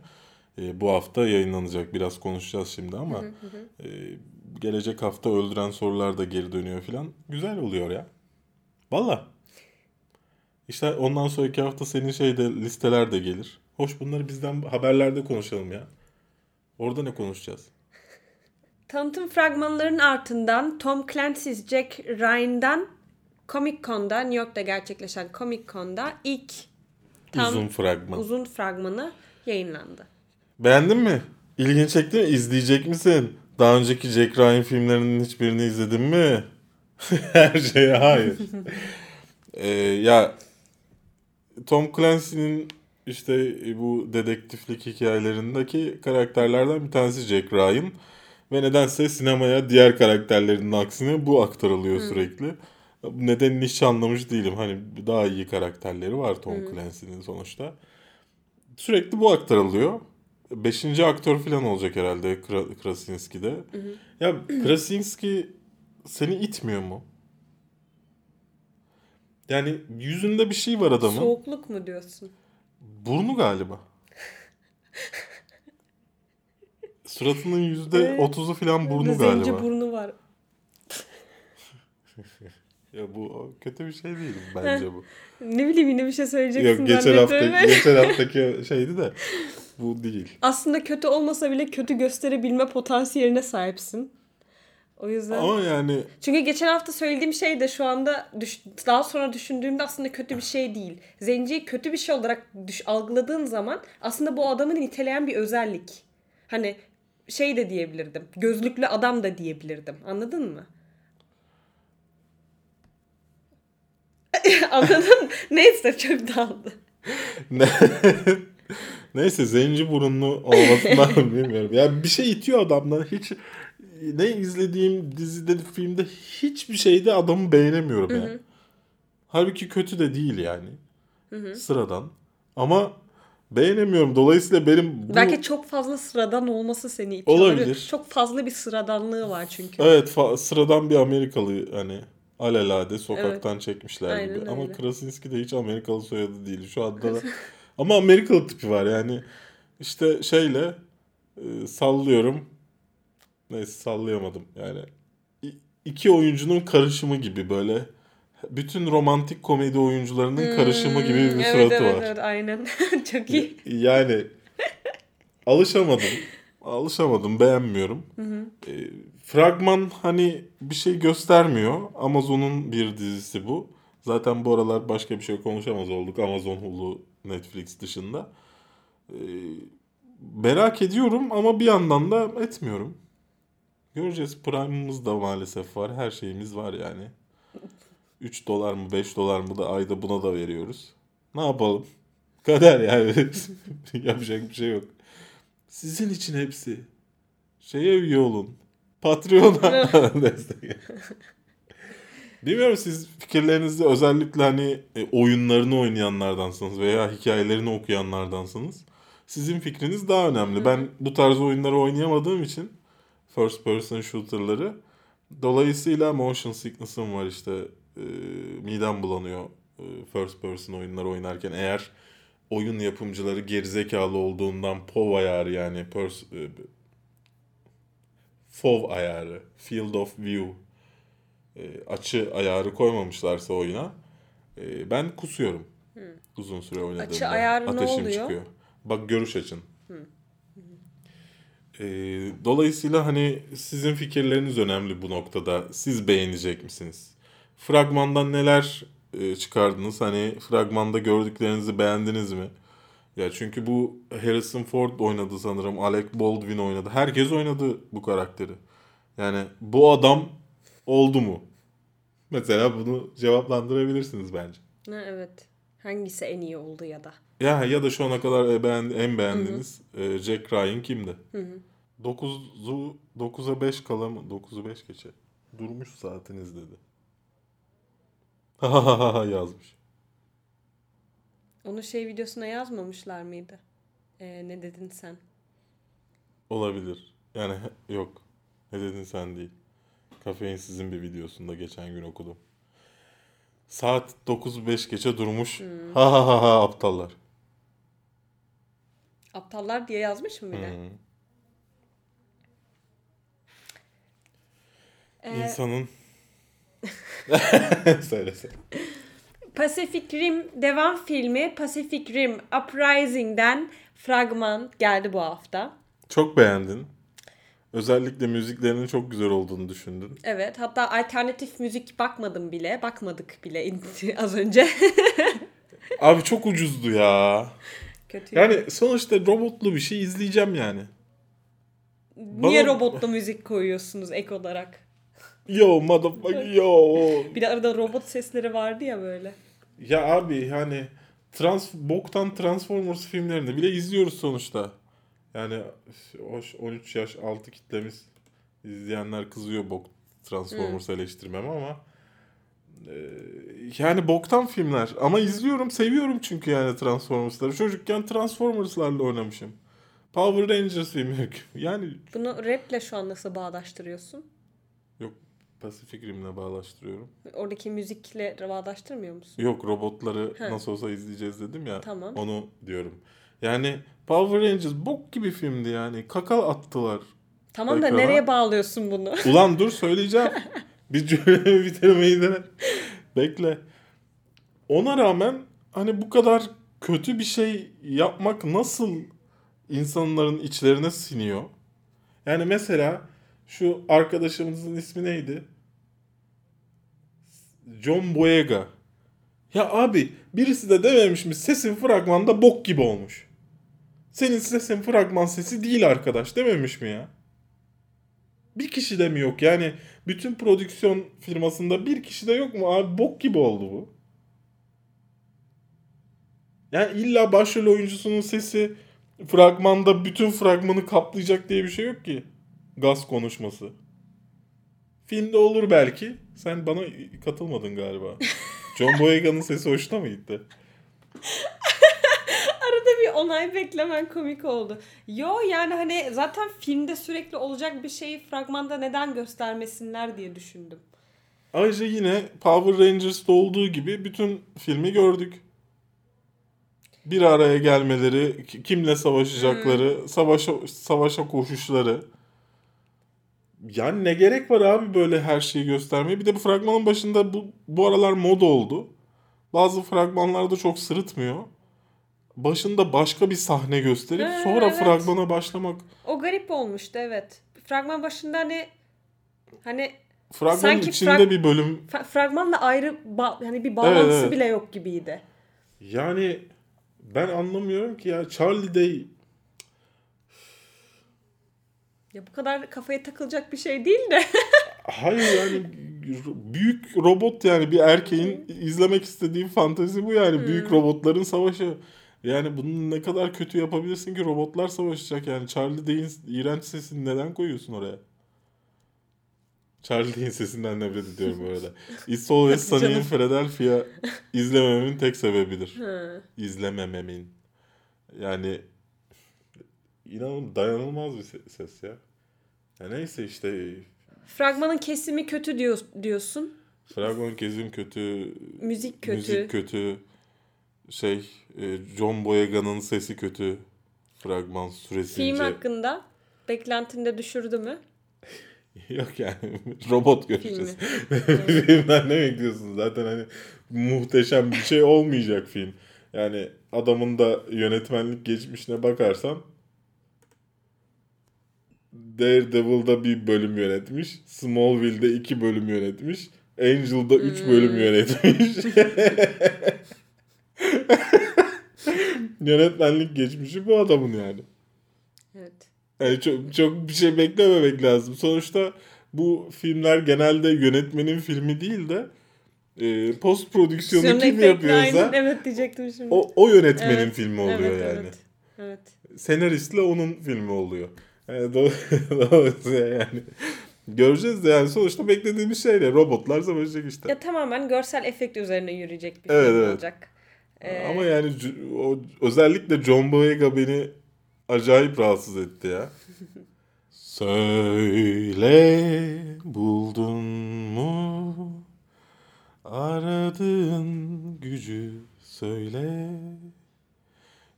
E, bu hafta yayınlanacak. Biraz konuşacağız şimdi ama e, gelecek hafta öldüren sorular da geri dönüyor falan. Güzel oluyor ya. Valla. İşte ondan sonraki hafta senin şeyde listeler de gelir. Hoş bunları bizden haberlerde konuşalım ya. Orada ne konuşacağız? Tanıtım fragmanlarının ardından Tom Clancy's Jack Ryan'dan Comic Con'da New York'ta gerçekleşen Comic Con'da ilk tam Uzun fragman. uzun fragmanı yayınlandı. Beğendin mi? İlgini çekti mi? İzleyecek misin? Daha önceki Jack Ryan filmlerinin hiçbirini izledin mi? Her şeye hayır. Ee, ya Tom Clancy'nin işte bu dedektiflik hikayelerindeki karakterlerden bir tanesi Jack Ryan. Ve nedense sinemaya diğer karakterlerinin aksine bu aktarılıyor sürekli. Nedenini hiç anlamış değilim. Hani daha iyi karakterleri var Tom Clancy'nin sonuçta. Sürekli bu aktarılıyor. Beşinci aktör falan olacak herhalde Kra- Krasinski'de. Ya Krasinski seni itmiyor mu? Yani yüzünde bir şey var adamın. Soğukluk mu diyorsun? Burnu galiba. Suratının yüzde otuzu falan burnu Zenci galiba. burnu var. Ya bu kötü bir şey değil bence bu. Ne bileyim yine bir şey söyleyeceksin Yok geçen hafta geçen haftaki şeydi de bu değil. Aslında kötü olmasa bile kötü gösterebilme potansiyeline sahipsin. O yüzden. Ama yani Çünkü geçen hafta söylediğim şey de şu anda düş- daha sonra düşündüğümde aslında kötü bir şey değil. Zenciyi kötü bir şey olarak düş- algıladığın zaman aslında bu adamı niteleyen bir özellik. Hani şey de diyebilirdim. Gözlüklü adam da diyebilirdim. Anladın mı? Anladın mı? Neyse çok daldı. Ne- Neyse zenci burunlu olmasından bilmiyorum. Ya bir şey itiyor adamdan. Hiç ne izlediğim dizide, filmde hiçbir şeyde adamı beğenemiyorum ya. Halbuki kötü de değil yani. Sıradan. Ama beğenemiyorum. Dolayısıyla benim bu... Belki çok fazla sıradan olması seni itiyor. Olabilir. Çok fazla bir sıradanlığı var çünkü. Evet sıradan bir Amerikalı hani alelade sokaktan çekmişler Aynen gibi. Ama öyle. Krasinski de hiç Amerikalı soyadı değil. Şu anda da ama Amerikalı tipi var yani. İşte şeyle e, sallıyorum. Neyse sallayamadım. Yani i- iki oyuncunun karışımı gibi böyle bütün romantik komedi oyuncularının karışımı gibi bir Hmm, evet, suratı evet, var. Evet aynen. Çok iyi. Yani alışamadım. Alışamadım, beğenmiyorum. E, fragman hani bir şey göstermiyor. Amazon'un bir dizisi bu. Zaten bu aralar başka bir şey konuşamaz olduk. Amazon, Hulu, Netflix dışında. E, merak ediyorum ama bir yandan da etmiyorum. Göreceğiz. Prime'ımız da maalesef var. Her şeyimiz var yani. 3 dolar mı 5 dolar mı da ayda buna da veriyoruz. Ne yapalım? Kader yani. Yapacak bir şey yok. Sizin için hepsi. Şeye üye olun. Patreon'a destek. Bilmiyorum siz fikirlerinizde özellikle hani e, oyunlarını oynayanlardansınız veya hikayelerini okuyanlardansınız. Sizin fikriniz daha önemli. Ben bu tarz oyunları oynayamadığım için first person shooter'ları dolayısıyla motion sickness'ım var işte e, midem bulanıyor e, first person oyunlar oynarken eğer oyun yapımcıları gerizekalı olduğundan POV ayarı yani pers- e, FOV ayarı Field of View e, açı ayarı koymamışlarsa oyuna e, ben kusuyorum. Uzun süre oynadığımda. Açı ayarı ne Ateşim oluyor? çıkıyor. Bak görüş açın. E, dolayısıyla hani sizin fikirleriniz önemli bu noktada. Siz beğenecek misiniz? Fragmandan neler e, çıkardınız? Hani fragmanda gördüklerinizi beğendiniz mi? Ya çünkü bu Harrison Ford oynadı sanırım. Alec Baldwin oynadı. Herkes oynadı bu karakteri. Yani bu adam oldu mu? Mesela bunu cevaplandırabilirsiniz bence. Ha, evet. Hangisi en iyi oldu ya da. Ya ya da şu ana kadar e, beğen, en beğendiğiniz e, Jack Ryan kimdi? 9'u 9'a 5 kala mı? 9'u 5 geçe. Durmuş saatiniz dedi. Ha ha ha ha yazmış. Onu şey videosuna yazmamışlar mıydı? Ee, ne dedin sen? Olabilir. Yani yok. Ne dedin sen değil. Kafein sizin bir videosunda geçen gün okudum. Saat 9.05 geçe durmuş. Ha ha ha ha aptallar. Aptallar diye yazmış mı bir de? Hmm. Ee, İnsanın... Söylesene. Pacific Rim devam filmi Pacific Rim Uprising'den fragman geldi bu hafta. Çok beğendin. Özellikle müziklerinin çok güzel olduğunu düşündün. Evet hatta alternatif müzik bakmadım bile. Bakmadık bile az önce. Abi çok ucuzdu ya. Kötü. Yani sonuçta robotlu bir şey izleyeceğim yani. Niye bana- robotla müzik koyuyorsunuz ek olarak? Yo motherfucker yo. Bir de arada robot sesleri vardı ya böyle. Ya abi yani trans boktan Transformers filmlerini bile izliyoruz sonuçta. Yani hoş 13 yaş altı kitlemiz izleyenler kızıyor bok Transformers eleştirmem ama e, yani boktan filmler ama izliyorum seviyorum çünkü yani Transformers'ları. Çocukken Transformers'larla oynamışım. Power Rangers filmi yani Bunu raple şu an nasıl bağdaştırıyorsun? yok Pacific Rim'le bağlaştırıyorum. Oradaki müzikle bağdaştırmıyor musun? Yok robotları He. nasıl olsa izleyeceğiz dedim ya. Tamam. Onu diyorum. Yani Power Rangers bok gibi filmdi yani. Kaka attılar. Tamam da nereye bağlıyorsun bunu? Ulan dur söyleyeceğim. Bir cümlemi bitirmeyi dene. Bekle. Ona rağmen hani bu kadar kötü bir şey yapmak nasıl insanların içlerine siniyor? Yani mesela şu arkadaşımızın ismi neydi? John Boyega. Ya abi birisi de dememiş mi sesin fragmanda bok gibi olmuş. Senin sesin fragman sesi değil arkadaş dememiş mi ya? Bir kişi de mi yok? Yani bütün prodüksiyon firmasında bir kişi de yok mu? Abi bok gibi oldu bu. Yani illa başrol oyuncusunun sesi fragmanda bütün fragmanı kaplayacak diye bir şey yok ki. Gaz konuşması. Filmde olur belki. Sen bana katılmadın galiba. John Boyega'nın sesi hoşuna mı gitti? Arada bir onay beklemen komik oldu. Yo yani hani zaten filmde sürekli olacak bir şeyi fragmanda neden göstermesinler diye düşündüm. Ayrıca yine Power Rangers'ta olduğu gibi bütün filmi gördük. Bir araya gelmeleri, ki- kimle savaşacakları, savaşa savaşa koşuşları. Yani ne gerek var abi böyle her şeyi göstermeye? Bir de bu fragmanın başında bu bu aralar moda oldu. Bazı fragmanlarda çok sırıtmıyor. Başında başka bir sahne gösterip Ha, sonra evet. fragmana başlamak. O garip olmuştu evet. Fragman başında hani hani Fragmanın Sanki içinde frag- bir bölüm fra- fragmanla ayrı ba- hani bir bağlantısı evet. bile yok gibiydi. Yani ben anlamıyorum ki ya Charlie Day Ya bu kadar kafaya takılacak bir şey değil de. hayır yani büyük robot yani bir erkeğin izlemek istediği fantezi bu yani büyük robotların savaşı. Yani bunu ne kadar kötü yapabilirsin ki robotlar savaşacak yani Charlie Day'in iğrenç sesini neden koyuyorsun oraya? Charlie Day'in sesinden nefret ediyorum bu arada. It's Always Sunny. Philadelphia izlemememin tek sebebidir. İzlemememin. Yani inanın dayanılmaz bir se- ses ya. Ya neyse işte Fragmanın kesimi kötü diyor, diyorsun. fragman kezim kötü, Müzik kötü. müzik kötü, şey e, John Boyega'nın sesi kötü. Fragman süresince. Film hakkında beklentinde düşürdü mü? Yok yani robot göreceğiz. Filmden ne bekliyorsun zaten hani muhteşem bir şey olmayacak film. Yani adamın da yönetmenlik geçmişine bakarsan Daredevil'da bir bölüm yönetmiş. Smallville'de iki bölüm yönetmiş. Angel'da üç bölüm yönetmiş. yönetmenlik geçmişi bu adamın yani. Evet. Yani çok, çok bir şey beklememek lazım. Sonuçta bu filmler genelde yönetmenin filmi değil de e, post prodüksiyonu kim yapıyorsa evet diyecektim şimdi. o, o yönetmenin Evet, filmi oluyor evet, yani. Evet. evet. Senaristle onun filmi oluyor. Yani do- dolayısıyla yani göreceğiz de yani sonuçta beklediğimiz şeyle robotlar savaşacak işte. Ya tamamen görsel efekt üzerine yürüyecek bir Evet, film evet. olacak. Ee, Ama yani o, özellikle John Boyega beni acayip rahatsız etti ya. Söyle buldun mu aradığın gücü söyle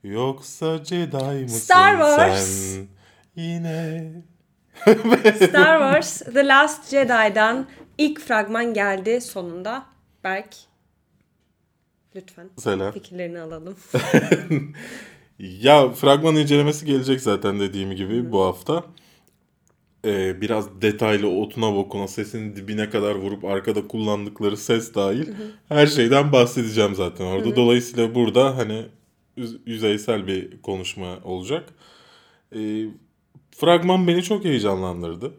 yoksa Jedi mısın Star Wars. sen yine Star Wars The Last Jedi'dan ilk fragman geldi sonunda. Berk lütfen Selam. fikirlerini alalım. Ya fragman incelemesi gelecek zaten dediğim gibi bu hafta. Ee, biraz detaylı otuna bokuna sesin dibine kadar vurup arkada kullandıkları ses dahil her şeyden bahsedeceğim zaten orada. Dolayısıyla burada hani yüz- yüzeysel bir konuşma olacak. Ee, fragman beni çok heyecanlandırdı.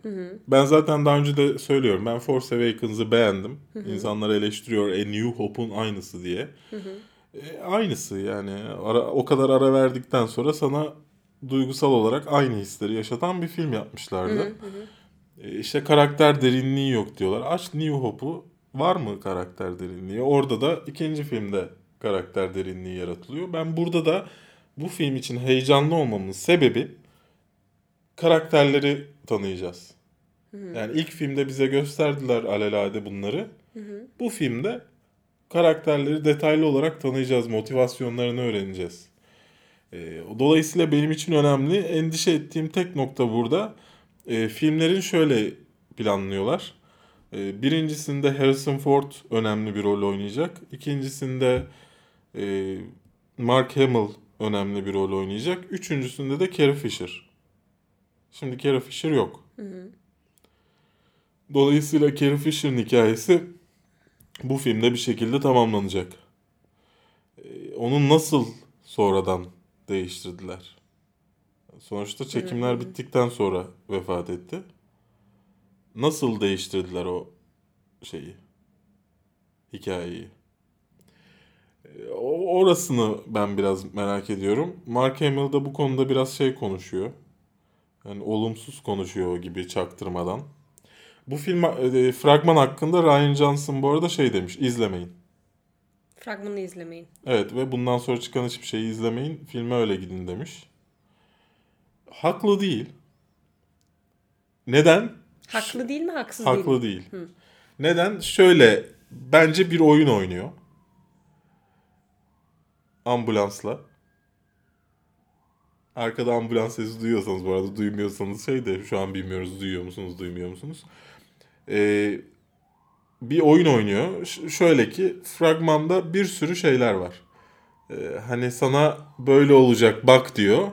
Ben zaten daha önce de söylüyorum. Ben Force Awakens'ı beğendim. İnsanlar eleştiriyor A New Hope'un aynısı diye. E, aynısı yani ara, o kadar ara verdikten sonra sana duygusal olarak aynı hisleri yaşatan bir film yapmışlardı. E, işte karakter derinliği yok diyorlar. Aç New Hope'u var mı karakter derinliği? Orada da ikinci filmde karakter derinliği yaratılıyor. Ben burada da bu film için heyecanlı olmamın sebebi karakterleri tanıyacağız. Yani ilk filmde bize gösterdiler alelade bunları. Bu filmde karakterleri detaylı olarak tanıyacağız, motivasyonlarını öğreneceğiz. Ee, dolayısıyla benim için önemli. Endişe ettiğim tek nokta burada. Ee, filmlerin şöyle planlıyorlar. Ee, birincisinde Harrison Ford önemli bir rol oynayacak. İkincisinde e, Mark Hamill önemli bir rol oynayacak. Üçüncüsünde de Carrie Fisher. Şimdi Carrie Fisher yok. Dolayısıyla Carrie Fisher'ın hikayesi bu filmde bir şekilde tamamlanacak. Ee, Onu nasıl sonradan değiştirdiler? Sonuçta çekimler bittikten sonra vefat etti. Nasıl değiştirdiler o şeyi? Hikayeyi. Ee, o- Orasını ben biraz merak ediyorum. Mark Hamill da bu konuda biraz şey konuşuyor. Yani olumsuz konuşuyor gibi çaktırmadan. Bu film e, fragman hakkında Ryan Johnson bu arada şey demiş. izlemeyin. Fragmanı izlemeyin. Evet ve bundan sonra çıkan hiçbir şeyi izlemeyin. Filme öyle gidin demiş. Haklı değil. Neden? Haklı değil mi haksız değil? Haklı değil. Neden? Şöyle bence bir oyun oynuyor. Ambulansla. Arkada ambulans sesi duyuyorsanız bu arada duymuyorsanız şey de şu an bilmiyoruz duyuyor musunuz duymuyor musunuz? Ee, bir oyun oynuyor. Ş- şöyle ki fragmanda bir sürü şeyler var. Ee, hani sana böyle olacak bak diyor.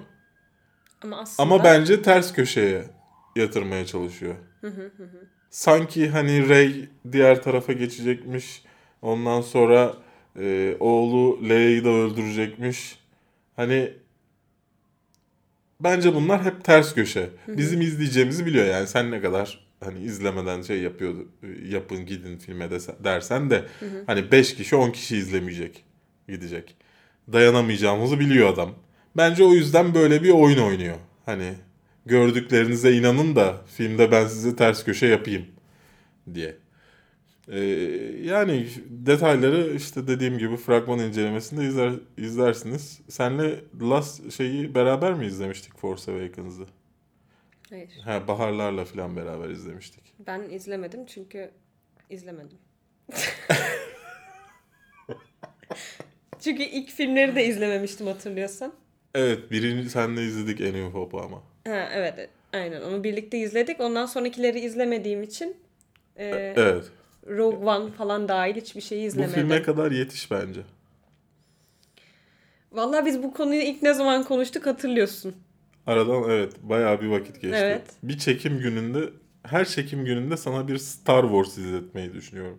Ama aslında Ama bence ters köşeye yatırmaya çalışıyor. Sanki hani Rey diğer tarafa geçecekmiş. Ondan sonra e, oğlu Leia'yı da öldürecekmiş. Hani bence bunlar hep ters köşe. Bizim izleyeceğimizi biliyor yani. Sen ne kadar hani izlemeden şey yapıyordu yapın gidin filme dese- dersen de hani 5 kişi 10 kişi izlemeyecek gidecek. Dayanamayacağımızı biliyor adam. Bence o yüzden böyle bir oyun oynuyor. Hani gördüklerinize inanın da filmde ben size ters köşe yapayım diye. Ee, yani detayları işte dediğim gibi fragman incelemesinde izler, izlersiniz. Senle Last şeyi beraber mi izlemiştik Force Awakens'ı? Hayır. Ha Baharlarla falan beraber izlemiştik. Ben izlemedim çünkü izlemedim. çünkü ilk filmleri de izlememiştim hatırlıyorsan. Evet birinci senle izledik en Hope'u ama. Ha, evet aynen onu birlikte izledik. Ondan sonrakileri izlemediğim için e, Evet. Rogue One falan dahil hiçbir şeyi Bu izlemedim. filme kadar yetiş bence. Vallahi biz bu konuyu ilk ne zaman konuştuk hatırlıyorsun. Aradan evet bayağı bir vakit geçti. Evet. Bir çekim gününde her çekim gününde sana bir Star Wars izletmeyi düşünüyorum.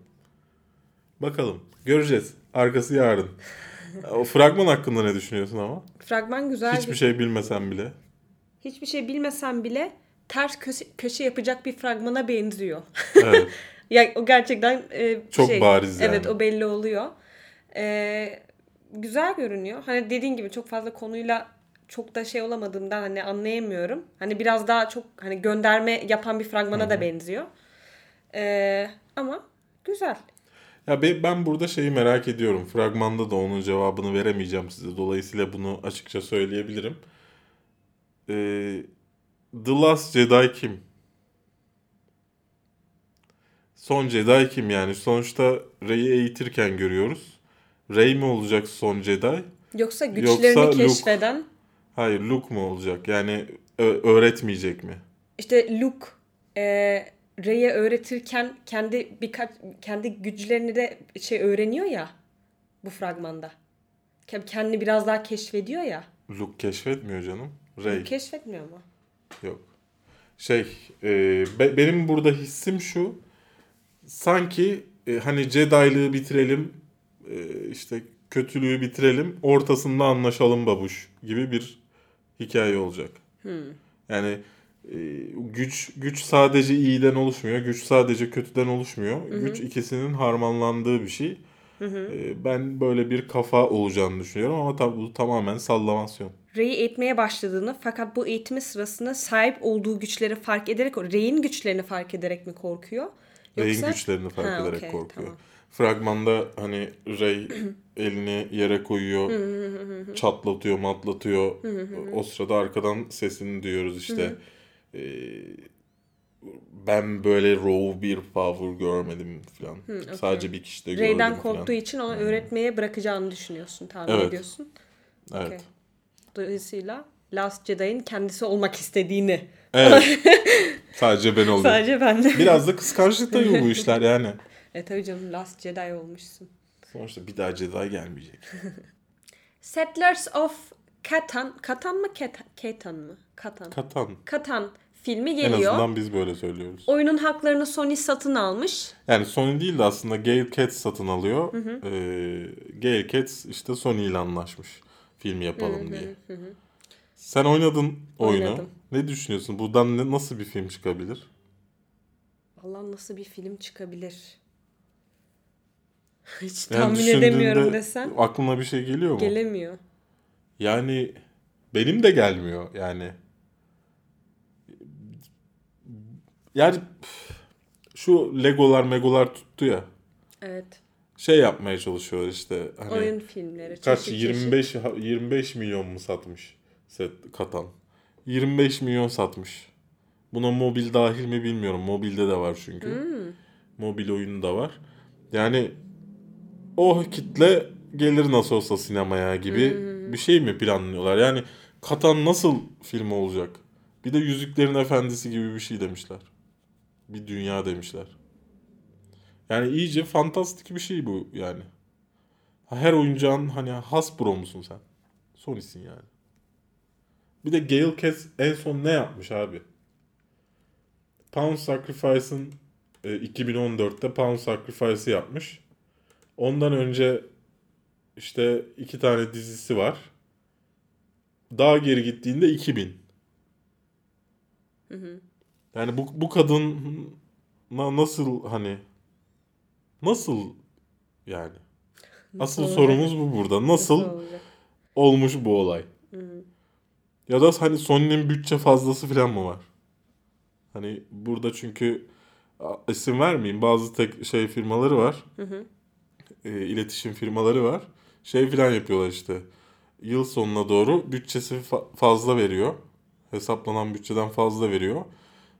Bakalım göreceğiz. Arkası yarın. o fragman hakkında ne düşünüyorsun ama? Fragman güzel. Hiçbir bir- şey bilmesen bile. Hiçbir şey bilmesem bile ters köşe, köşe yapacak bir fragmana benziyor. Evet. ya o gerçekten e, Çok şey, bariz yani. Evet o belli oluyor. E, güzel görünüyor. Hani dediğin gibi çok fazla konuyla çok da şey olamadığımdan hani anlayamıyorum. Hani biraz daha çok hani gönderme yapan bir fragmana da benziyor. E, ama güzel. Ya be- ben burada şeyi merak ediyorum. Fragmanda da onun cevabını veremeyeceğim size. Dolayısıyla bunu açıkça söyleyebilirim. Ee, The Last Jedi kim? Son Jedi kim yani? Sonuçta Rey'i eğitirken görüyoruz. Rey mi olacak son Jedi? Yoksa güçlerini Luke. keşfeden Hayır Luke mu olacak? Yani öğretmeyecek mi? işte Luke e, Rey'e öğretirken kendi birkaç kendi güçlerini de şey öğreniyor ya bu fragmanda. Ke- Kendini biraz daha keşfediyor ya. Luke keşfetmiyor canım. Rey. Keşfetmiyor mu? Yok. Şey, e, be- benim burada hissim şu. Sanki e, hani Jedi'lığı bitirelim, e, işte kötülüğü bitirelim, ortasında anlaşalım babuş gibi bir hikaye olacak. Yani e, güç güç sadece iyiden oluşmuyor, güç sadece kötüden oluşmuyor. Güç ikisinin harmanlandığı bir şey. E, ben böyle bir kafa olacağını düşünüyorum ama tabii bu tamamen sallamasyon. Rey'i eğitmeye başladığını fakat bu eğitimi sırasında sahip olduğu güçleri fark ederek Rey'in güçlerini fark ederek mi korkuyor? Rey'in güçlerini fark Ha, ederek okey, korkuyor. tamam. Fragmanda hani Rey elini yere koyuyor, çatlatıyor, matlatıyor. o sırada arkadan sesini duyuyoruz işte. Ee, ben böyle raw bir power görmedim falan. okey. Sadece bir kişide gördüm Rey'den falan. korktuğu için ona öğretmeye bırakacağını düşünüyorsun, tahmin Evet. ediyorsun. Evet. Okey. Dolayısıyla Last Jedi'in kendisi olmak istediğini. Evet. Sadece ben oldum. Sadece ben de. Biraz da kıskançlık tabii bu işler yani. E tabii canım Last Jedi olmuşsun. Sonuçta bir daha Jedi gelmeyecek. Settlers of Catan. Catan mı Ket- Catan mı? Catan. Katan. Catan filmi En geliyor. azından biz böyle söylüyoruz. Oyunun haklarını Sony satın almış. Yani Sony değil de aslında Gale Cats satın alıyor. Ee, Gale Cats işte Sony ile anlaşmış film yapalım diye. Sen oynadın oyunu. Oynadım. Ne düşünüyorsun? Buradan ne, nasıl bir film çıkabilir? Allah nasıl bir film çıkabilir? Hiç Yani tahmin edemiyorum desen. Aklına bir şey geliyor mu? Gelemiyor. yani benim de gelmiyor yani. Yani şu Legolar megolar tuttu ya. Evet. Şey yapmaya çalışıyor işte. Hani Oyun filmleri. Kaç çeşit 25 ha- 25 milyon mu satmış set katan? 25 milyon satmış. Buna mobil dahil mi bilmiyorum. Mobilde de var çünkü. Mobil oyunu da var. Yani o kitle gelir nasıl olsa sinemaya gibi bir şey mi planlıyorlar? Yani Katan nasıl film olacak? Bir de Yüzüklerin Efendisi gibi bir şey demişler. Bir dünya demişler. Yani iyice fantastik bir şey bu yani. Her oyuncağın hani Hasbro musun sen? Sony'sin yani. Bir de Gail Katz en son ne yapmış abi? Pound Sacrifice'ın e, 2014'te Pound Sacrifice'ı yapmış. Ondan önce işte iki tane dizisi var. Daha geri gittiğinde 2000. Yani bu, bu kadın na- nasıl hani nasıl yani? Asıl sorumuz bu burada. Nasıl olacak? olmuş bu olay? Ya da hani Sony'nin bütçe fazlası falan mı var? Hani burada çünkü isim vermeyeyim bazı tek şey firmaları var. E, iletişim firmaları var. Şey falan yapıyorlar işte. Yıl sonuna doğru bütçesi fa- fazla veriyor. Hesaplanan bütçeden fazla veriyor.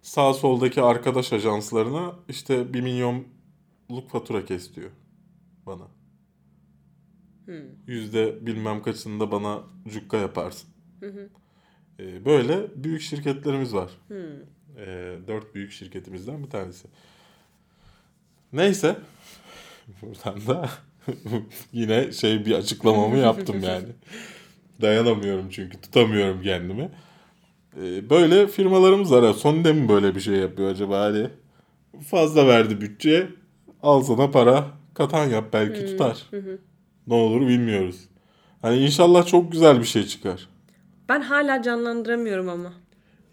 Sağ soldaki arkadaş ajanslarına işte 1 milyonluk fatura kes diyor bana. Yüzde bilmem kaçında bana cukka yaparsın. Ee, böyle büyük şirketlerimiz var. Ee, dört büyük şirketimizden bir tanesi. Neyse. Buradan da yine şey bir açıklamamı yaptım yani. Dayanamıyorum çünkü tutamıyorum kendimi. Ee, böyle firmalarımız var. Sony de mi böyle bir şey yapıyor acaba? Hani fazla verdi bütçe. Al sana para. Katan yap belki tutar. Ne olur bilmiyoruz. Hani inşallah çok güzel bir şey çıkar. Ben hala canlandıramıyorum ama.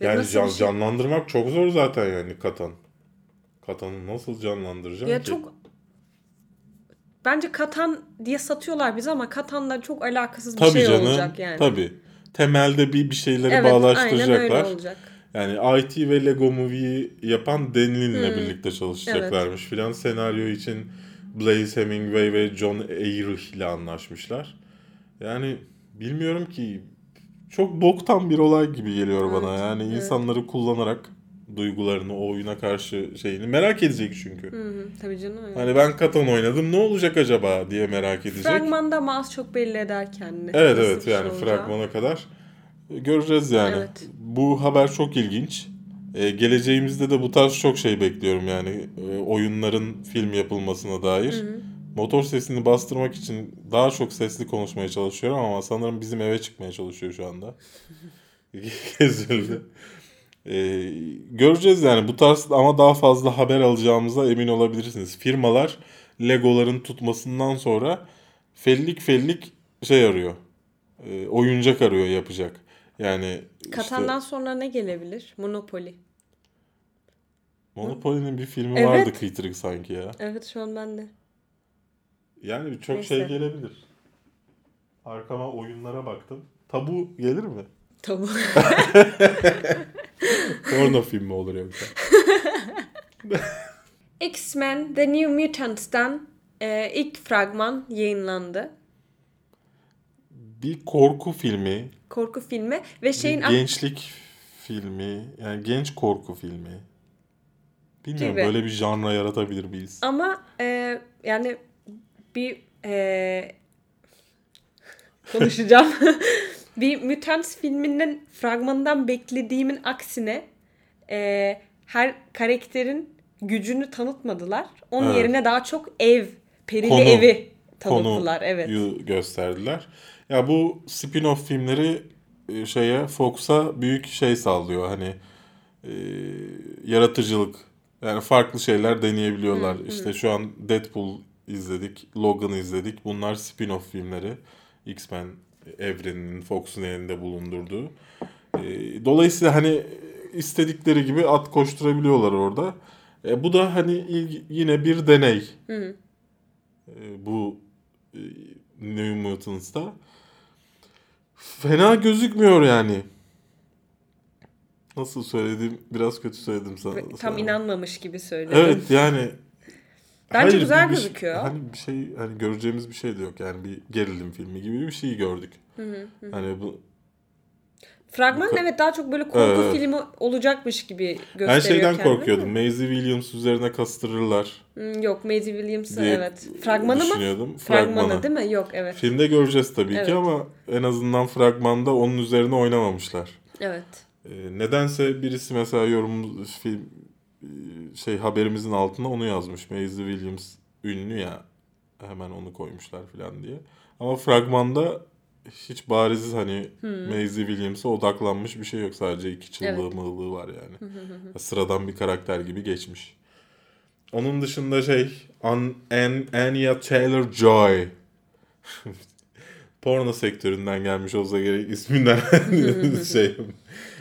Ve Yani can, bir şey- canlandırmak çok zor zaten yani Katan. Katan'ı nasıl canlandıracaksın Ya ki? çok bence Katan diye satıyorlar bize ama Katan'la çok alakasız bir Tabii şey canım. olacak yani. Tabii. Temelde bir bir şeyleri Evet, aynen bağlaştıracaklar. öyle olacak. Yani IT ve Lego Movie'yi yapan Denlin'le birlikte çalışacaklarmış filan. Senaryo için Blaze Hemingway ve John Ehrich ile anlaşmışlar. Yani bilmiyorum ki çok boktan bir olay gibi geliyor bana. Yani insanları kullanarak duygularını o oyuna karşı şeyini merak edecek çünkü. Hı hı, tabii canım. öyle. Hani ben Katan oynadım ne olacak acaba diye merak edecek. Fragmanda ama az çok belli eder kendini. Evet Nasıl evet şey yani olacağı. fragmana kadar göreceğiz yani. Evet. Bu haber çok ilginç. Ee, geleceğimizde de bu tarz çok şey bekliyorum yani Ee, oyunların film yapılmasına dair. Motor sesini bastırmak için daha çok sesli konuşmaya çalışıyorum ama sanırım bizim eve çıkmaya çalışıyor şu anda. Kesildi. Ee, göreceğiz yani bu tarz ama daha fazla haber alacağımıza emin olabilirsiniz. Firmalar Legoların tutmasından sonra fellik fellik şey arıyor. Ee, oyuncak arıyor yapacak. Yani Katan'dan işte sonra ne gelebilir? Monopoly. Monopoly'nin bir filmi Evet. vardı kıytırık sanki ya. Evet şu an bende. Yani çok Neyse. şey gelebilir. Arkama oyunlara baktım. Tabu gelir mi? Tabu. Porno filmi olur yoksa. X-Men The New Mutants'tan e, ilk fragman yayınlandı. Bir korku filmi, Korku filmi ve bir şeyin gençlik filmi, yani genç korku filmi. Bilmiyorum Gibi. böyle bir janra yaratabilir miyiz? ama e, yani bir e, konuşacağım. bir Mutants filminin fragmanından beklediğimin aksine e, her karakterin gücünü tanıtmadılar. Onun Evet. yerine daha çok ev, perili Konu- evi tanıttılar. Evet. Konuyu gösterdiler. Ya bu spin-off filmleri e, şeye Fox'a büyük şey sağlıyor. Hani e, yaratıcılık. Yani farklı şeyler deneyebiliyorlar. İşte şu an Deadpool izledik, Logan izledik. Bunlar spin-off filmleri. X-Men evreninin Fox'un elinde bulundurduğu. E, dolayısıyla hani istedikleri gibi at koşturabiliyorlar orada. E, bu da hani ilg- yine bir deney. E, bu e, New Mutants'ta. Fena gözükmüyor yani. Nasıl söyledim? Biraz kötü söyledim sana. Tam sana. inanmamış gibi söyledim. Evet yani. Bence güzel bir- bir- gözüküyor. Hani bir şey hani göreceğimiz bir şey de yok. Yani bir gerilim filmi gibi bir şey gördük. Hani bu Fragman Ko- evet daha çok böyle korku Evet, filmi olacakmış gibi gösteriyor Ben şeyden kendini. korkuyordum. Maisie Williams üzerine kastırırlar Hmm, yok Maisie Williams'ı evet. Fragmanı mı? Fragmanı Fragmanı. değil mi? Yok evet. Filmde göreceğiz tabii Evet. ki ama en azından fragmanda onun üzerine oynamamışlar. Evet. Ee, nedense birisi mesela yorum film şey haberimizin altına onu yazmış. Maisie Williams ünlü ya hemen onu koymuşlar falan diye. Ama fragmanda hiç bariz hani Maisie Williams'a odaklanmış bir şey yok. Sadece iki çıllığı Hmm. Evet. mığlığı var yani. Sıradan bir karakter gibi geçmiş. Onun dışında şey An An Anya Taylor-Joy porno sektöründen gelmiş olsa gerek isminden şey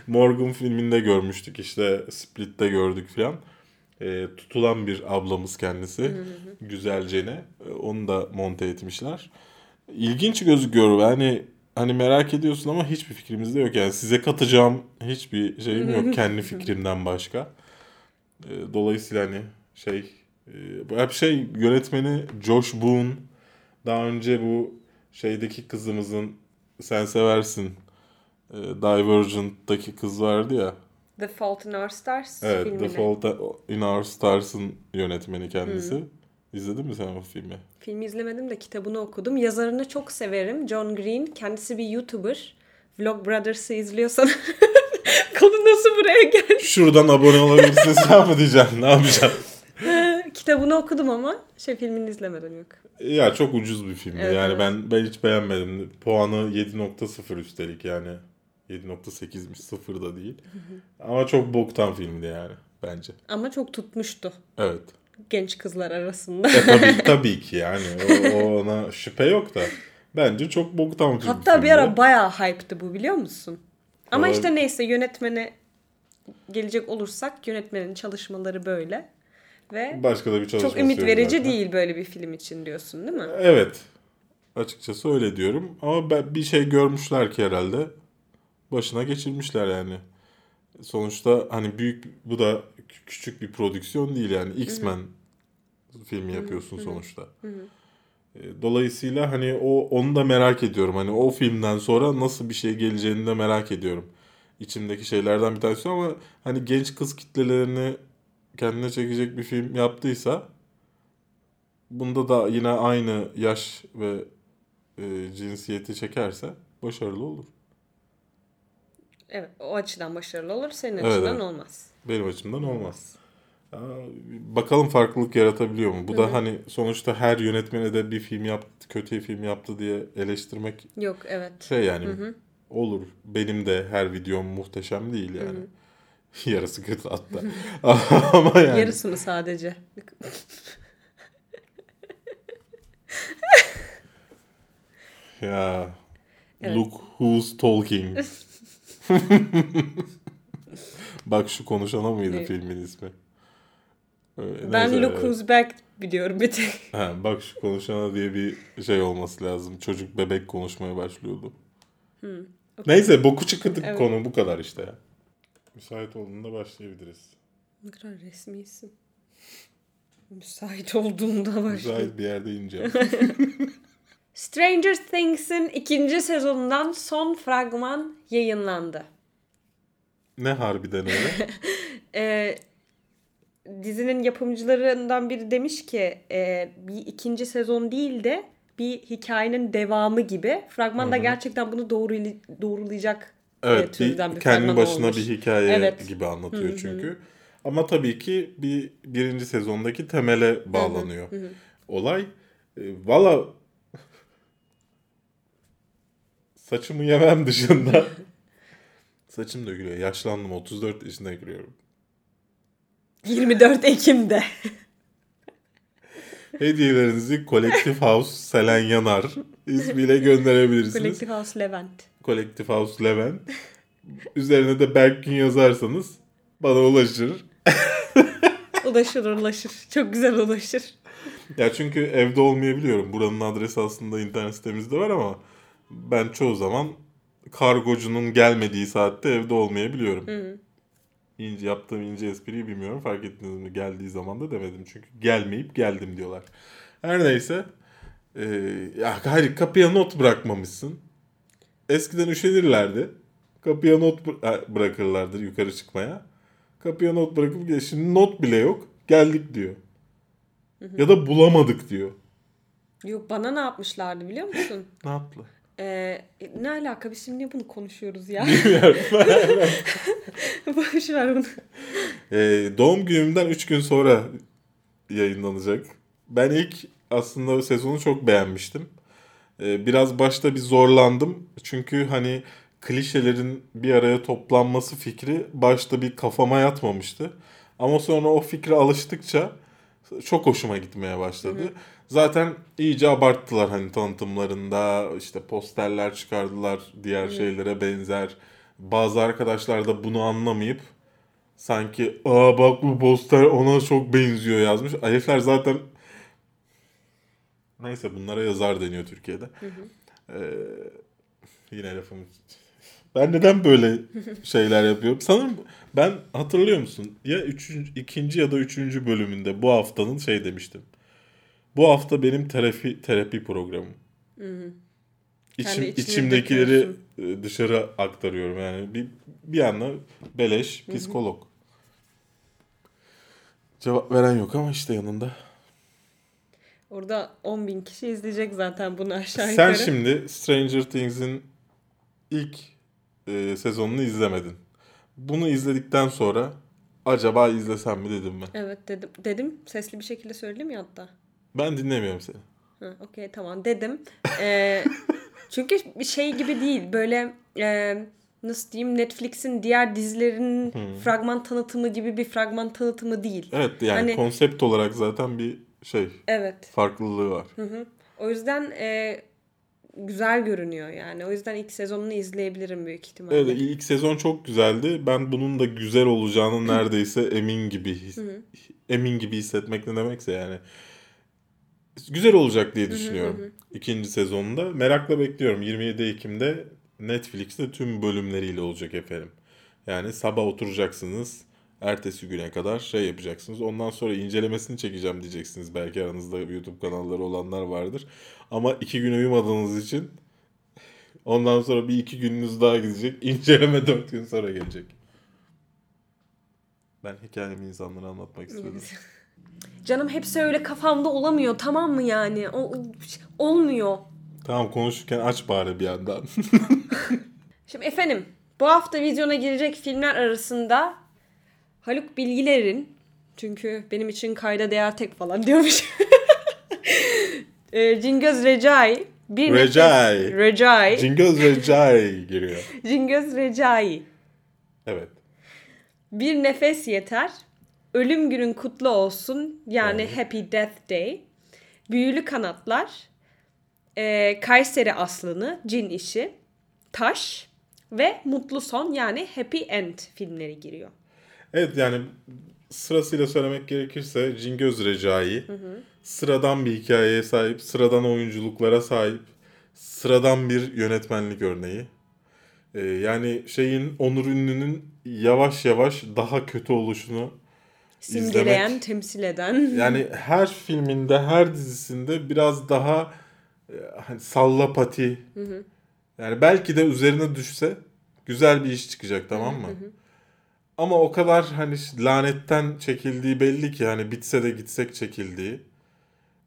Morgan filminde görmüştük işte Split'te gördük filan. Ee, tutulan bir ablamız kendisi. Güzelcene. Ee, Onu da monte etmişler. İlginç gözüküyor. Yani hani merak ediyorsun ama hiçbir fikrimiz de yok. Yani size katacağım hiçbir şeyim yok kendi fikrimden başka. Ee, Dolayısıyla hani şey e, hep şey yönetmeni Josh Boone daha önce bu şeydeki kızımızın sen seversin e, Divergent'taki kız vardı ya. The Fault in Our Stars Evet, filmini. The Fault in Our Stars'ın yönetmeni kendisi. İzledin mi sen o filmi? Filmi izlemedim de kitabını okudum. Yazarını çok severim. John Green. Kendisi bir YouTuber. Vlog Brothers'ı izliyorsan konu nasıl buraya geldi? Şuradan abone olabilirsiniz ya mı diyeceğim? Ne yapacağım? kitabını okudum ama şey filmini izlemedim yok. Ya çok ucuz bir filmdi. Evet, yani evet. ben ben hiç beğenmedim. Puanı 7.0 üstelik yani. 7.8'miş sıfır da değil. Ama çok boktan filmdi yani bence. Ama çok tutmuştu Evet. genç kızlar arasında. E tabii, tabii ki yani. O, ona şüphe yok da. Bence çok boktan bir Hatta bir ara bayağı hype'tı bu biliyor musun? Ama Olabilir. işte neyse yönetmene gelecek olursak yönetmenin çalışmaları böyle. Ve Başka da bir çok ümit verici zaten. değil böyle bir film için diyorsun değil mi? Evet. Açıkçası öyle diyorum. Ama ben bir şey görmüşler ki herhalde. Başına geçirmişler yani. Sonuçta hani büyük bu da kü- küçük bir prodüksiyon değil yani. X-Men filmi yapıyorsun sonuçta. E, Dolayısıyla hani o onu da merak ediyorum. Hani o filmden sonra nasıl bir şey geleceğini de merak ediyorum. İçimdeki şeylerden bir tanesi ama hani genç kız kitlelerini kendine çekecek bir film yaptıysa bunda da yine aynı yaş ve e, cinsiyeti çekerse başarılı olur. Evet o açıdan başarılı olur senin Evet, açından evet. olmaz. Benim açımdan olmaz. Bakalım farklılık yaratabiliyor mu? Bu da hani sonuçta her yönetmene de bir film yaptı, kötü film yaptı diye eleştirmek Yok evet. şey yani olur. Benim de her videom muhteşem değil yani. Yarısı kötü hatta. Ama yani Yarısı mı sadece? ya Evet. look who's talking. Bak şu konuşana mıydı Evet. filmin ismi? Ee, Ben neyse, Look evet. Who's Back biliyorum bir tek. Ha, bak şu konuşana diye bir şey olması lazım. Çocuk bebek konuşmaya başlıyordu. Neyse boku çıktık Evet. konu bu kadar işte ya. Müsait olduğunda başlayabiliriz. Ne kadar resmisin. Müsait olduğunda başlıyor. Müsait bir yerde ineceğim. Stranger Things'in ikinci sezonundan son fragman yayınlandı. ne harbiden öyle? Ee, dizinin yapımcılarından biri demiş ki e, bir ikinci sezon değil de bir hikayenin devamı gibi. Fragman da gerçekten bunu doğru doğrulayacak e, Evet türden bir, bir kendi başına olmuş. bir hikaye Evet. gibi anlatıyor çünkü. Ama tabii ki bir birinci sezondaki temele bağlanıyor. Olay. E, Valla saçımı yemem dışında saçım dökülüyor. Yaşlandım 34 yaşına giriyorum. 24 Ekim'de. Hediyelerinizi Collective House Selen Yanar ismiyle gönderebilirsiniz. Collective House Levent. Collective House Levent. Üzerine de Berkgün yazarsanız bana ulaşır. Ulaşır ulaşır. Çok güzel ulaşır. Ya çünkü evde olmayabiliyorum. Buranın adresi aslında internet sitemizde var ama ben çoğu zaman kargocunun gelmediği saatte evde olmayabiliyorum. İnce, yaptığım ince espriyi bilmiyorum. Fark ettiniz mi? Geldiği zaman da demedim. Çünkü gelmeyip geldim diyorlar. Her neyse. Ee, ya hayır kapıya not bırakmamışsın. Eskiden üşenirlerdi. Kapıya not bı- ha, bırakırlardır yukarı çıkmaya. Kapıya not bırakıp gidiyor. Şimdi not bile yok. Geldik diyor. Ya da bulamadık diyor. Yok bana ne yapmışlardı biliyor musun? Ne yaptılar? Ee, ne alaka biz şimdi niye bunu konuşuyoruz ya? Boş ver bunu. Ee, doğum günümden 3 gün sonra yayınlanacak. Ben ilk aslında sezonu çok beğenmiştim. Ee, biraz başta bir zorlandım. Çünkü hani klişelerin bir araya toplanması fikri başta bir kafama yatmamıştı. Ama sonra o fikre alıştıkça çok hoşuma gitmeye başladı. Zaten iyice abarttılar hani tanıtımlarında işte posterler çıkardılar diğer şeylere benzer. Bazı arkadaşlar da bunu anlamayıp sanki aa bak bu poster ona çok benziyor yazmış. Herifler zaten neyse bunlara yazar deniyor Türkiye'de. Ee, yine lafım ben neden böyle şeyler yapıyorum? Sanırım ben hatırlıyor musun? Ya üçüncü, ikinci ya da üçüncü bölümünde bu haftanın şey demiştim. Bu hafta benim terapi terapi programım. İçim, Kendi içine içimdekileri e, dışarı aktarıyorum yani bir bir anda beleş psikolog. Cevap veren yok ama işte yanında. Orada 10 bin kişi izleyecek zaten bunu aşağı Sen yukarı. şimdi Stranger Things'in ilk e, sezonunu izlemedin. Bunu izledikten sonra acaba izlesem mi dedim ben. Evet dedim. Dedim. Sesli bir şekilde söyledim ya hatta. Ben dinlemiyorum seni. Ha, okey tamam dedim. Ee, çünkü bir şey gibi değil. Böyle e, nasıl diyeyim Netflix'in diğer dizilerinin fragman tanıtımı gibi bir fragman tanıtımı değil. Evet yani Hani- konsept olarak zaten bir şey Evet. farklılığı var. O yüzden e, güzel görünüyor yani. O yüzden ilk sezonunu izleyebilirim büyük ihtimalle. Evet ilk sezon çok güzeldi. Ben bunun da güzel olacağını neredeyse emin gibi his- emin gibi hissetmek ne demekse yani güzel olacak diye düşünüyorum. ikinci sezonunda. Merakla bekliyorum. 27 Ekim'de Netflix'te tüm bölümleriyle olacak efendim. Yani sabah oturacaksınız. Ertesi güne kadar şey yapacaksınız. Ondan sonra incelemesini çekeceğim diyeceksiniz. Belki aranızda YouTube kanalları olanlar vardır. Ama iki gün uyumadığınız için ondan sonra bir iki gününüz daha gidecek. İnceleme dört gün sonra gelecek. Ben hikayemi insanlara anlatmak istedim. Canım hepsi öyle kafamda olamıyor tamam mı yani? O, o- olmuyor. Tamam konuşurken aç bari bir yandan. Şimdi efendim bu hafta vizyona girecek filmler arasında Haluk Bilgiler'in çünkü benim için kayda değer tek falan diyormuş. e, Cingöz Recai. Bir nefes- Recai. Recai. Cingöz Recai giriyor. Cingöz Recai. Evet. Bir nefes yeter. Ölüm günün kutlu olsun. Yani Evet. Happy Death Day. Büyülü kanatlar. e, Kayseri Aslanı, Cin işi. Taş. Ve Mutlu Son yani Happy End filmleri giriyor. Evet yani sırasıyla söylemek gerekirse Cingöz Recai sıradan bir hikayeye sahip, sıradan oyunculuklara sahip, sıradan bir yönetmenlik örneği. Ee, yani şeyin Onur Ünlü'nün yavaş yavaş daha kötü oluşunu Simgeleyen, İzlemek. temsil eden. yani her filminde, her dizisinde biraz daha e, hani sallapati. Yani belki de üzerine düşse güzel bir iş çıkacak tamam mı? Ama o kadar hani lanetten çekildiği belli ki hani bitse de gitsek çekildiği.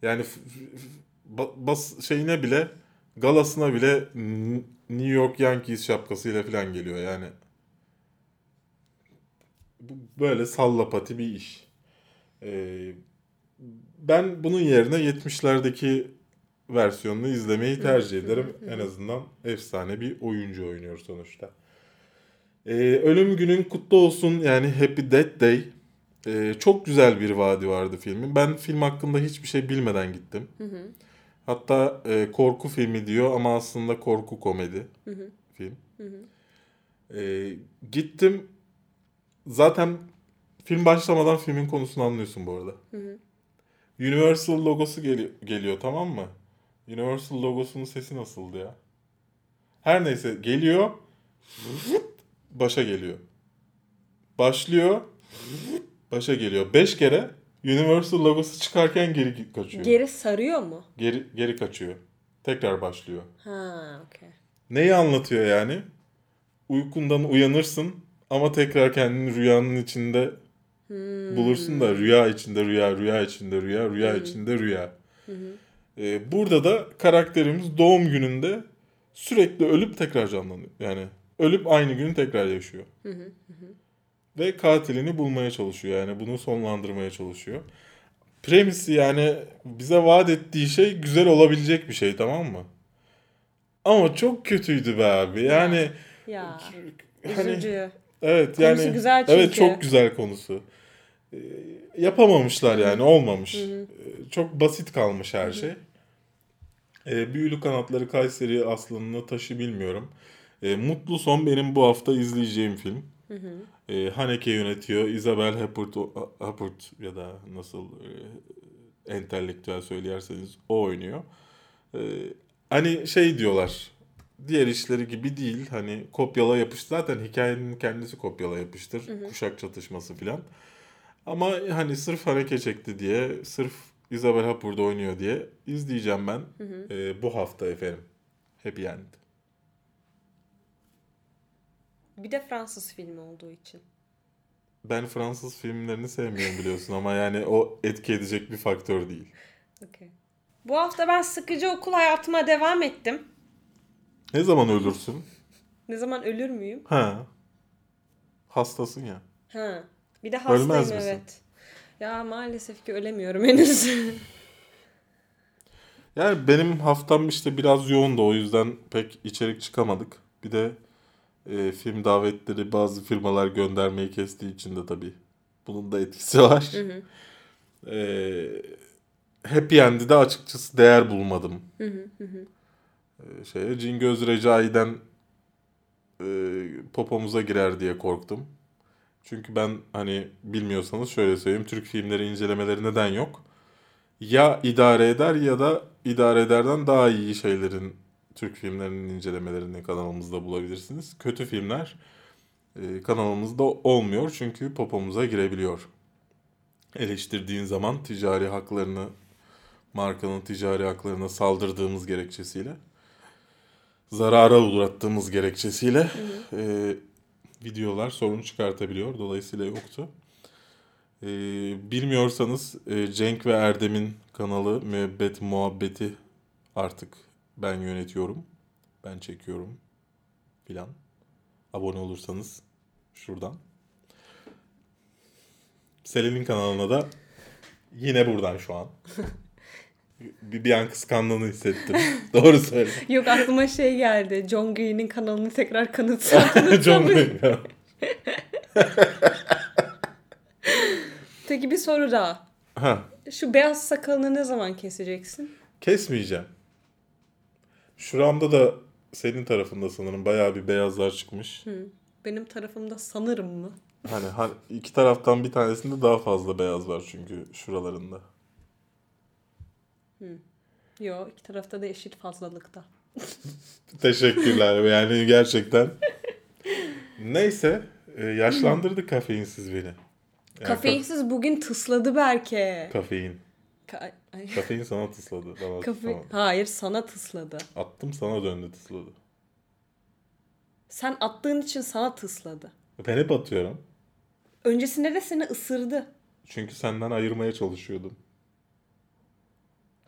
Yani bas şeyine bile galasına bile New York Yankees şapkasıyla falan geliyor yani. Böyle sallapati bir iş. Ee, ben bunun yerine 70'lerdeki versiyonunu izlemeyi tercih ederim. En azından efsane bir oyuncu oynuyor sonuçta. Ee, Ölüm günün kutlu olsun yani Happy Death Day. Ee, çok güzel bir vaadi vardı filmin. Ben film hakkında hiçbir şey bilmeden gittim. Hatta e, korku filmi diyor ama aslında korku komedi film. Ee, gittim. Zaten film başlamadan filmin konusunu anlıyorsun bu arada. Universal logosu geliyor, geliyor tamam mı? Universal logosunun sesi nasıldı ya? Her neyse geliyor. Başa geliyor. Başlıyor. Başa geliyor. Beş kere Universal logosu çıkarken geri kaçıyor. Geri sarıyor mu? Geri, geri kaçıyor. Tekrar başlıyor. Ha, okey. Neyi anlatıyor yani? uykundan uyanırsın ama tekrar kendini rüyanın içinde bulursun da rüya içinde rüya, rüya içinde rüya, rüya içinde rüya. Ee, burada da karakterimiz doğum gününde sürekli ölüp tekrar canlanıyor. Yani ölüp aynı günü tekrar yaşıyor. Ve katilini bulmaya çalışıyor. Yani bunu sonlandırmaya çalışıyor. Premisi yani bize vaat ettiği şey güzel olabilecek bir şey tamam mı? Ama çok kötüydü be abi. Yani Ya. hani Üzücü. Evet Konusu yani güzel evet çünkü. çok güzel konusu. Ee, yapamamışlar yani olmamış. Ee, Çok basit kalmış her şey. Ee, Büyülü Kanatları Kayseri Aslanı'nı taşı bilmiyorum. Ee, Mutlu Son benim bu hafta izleyeceğim film. Ee, Haneke yönetiyor. Isabel Huppert, Huppert ya da nasıl e, entelektüel söylerseniz o oynuyor. Ee, hani şey diyorlar. Diğer işleri gibi değil. Hani kopyala yapıştır. Zaten hikayenin kendisi kopyala yapıştır. Kuşak çatışması filan. Ama hani sırf Haneke çekti diye, sırf Isabel Huppert oynuyor diye izleyeceğim ben Ee, bu hafta efendim. Happy End. Bir de Fransız filmi olduğu için. Ben Fransız filmlerini sevmiyorum biliyorsun ama yani o etki edecek bir faktör değil. Okay. Bu hafta ben sıkıcı okul hayatıma devam ettim. Ne zaman ölürsün? Ne zaman ölür müyüm? Ha. Hastasın ya. Ha. Bir de hastayım Ölmez misin? evet. Ya maalesef ki ölemiyorum henüz. Yani benim haftam işte biraz yoğundu o yüzden pek içerik çıkamadık. Bir de e, film davetleri bazı firmalar göndermeyi kestiği için de tabii bunun da etkisi var. E, Happy End'i de açıkçası değer bulmadım. E, şeye, Cingöz Recai'den e, popomuza girer diye korktum. Çünkü ben hani bilmiyorsanız şöyle söyleyeyim Türk filmleri incelemeleri neden yok? Ya idare eder ya da idare ederden daha iyi şeylerin Türk filmlerinin incelemelerini kanalımızda bulabilirsiniz. Kötü filmler e, kanalımızda olmuyor çünkü popomuza girebiliyor. Eleştirdiğin zaman ticari haklarını, markanın ticari haklarına saldırdığımız gerekçesiyle, zarara uğrattığımız gerekçesiyle e, videolar sorun çıkartabiliyor. Dolayısıyla yoktu. Ee, bilmiyorsanız e, Cenk ve Erdem'in kanalı Müebbet Muhabbeti artık ben yönetiyorum. Ben çekiyorum filan. Abone olursanız şuradan. Selen'in kanalına da yine buradan şu an. bir, bir an kıskandığını hissettim. Doğru söyle. Yok aklıma şey geldi. John Green'in kanalını tekrar kanıtsadınız. John Wick. Peki bir soru daha. ha, Şu beyaz sakalını ne zaman keseceksin? kesmeyeceğim. Şuramda da senin tarafında sanırım bayağı bir beyazlar çıkmış. Benim tarafımda sanırım mı? Hani ha- iki taraftan bir tanesinde daha fazla beyaz var çünkü şuralarında. Yok iki tarafta da eşit fazlalıkta. Teşekkürler yani gerçekten. Neyse e, yaşlandırdı kafeinsiz beni. Yani Kafeinsiz bugün tısladı Berke. ka- kafein. Ka-. Kafein sana tısladı. Bana Kafe... tıslamadı. Hayır sana tısladı. Attım sana döndü tısladı. Sen attığın için sana tısladı. Ben hep atıyorum. Öncesinde de seni ısırdı. Çünkü senden ayırmaya çalışıyordum.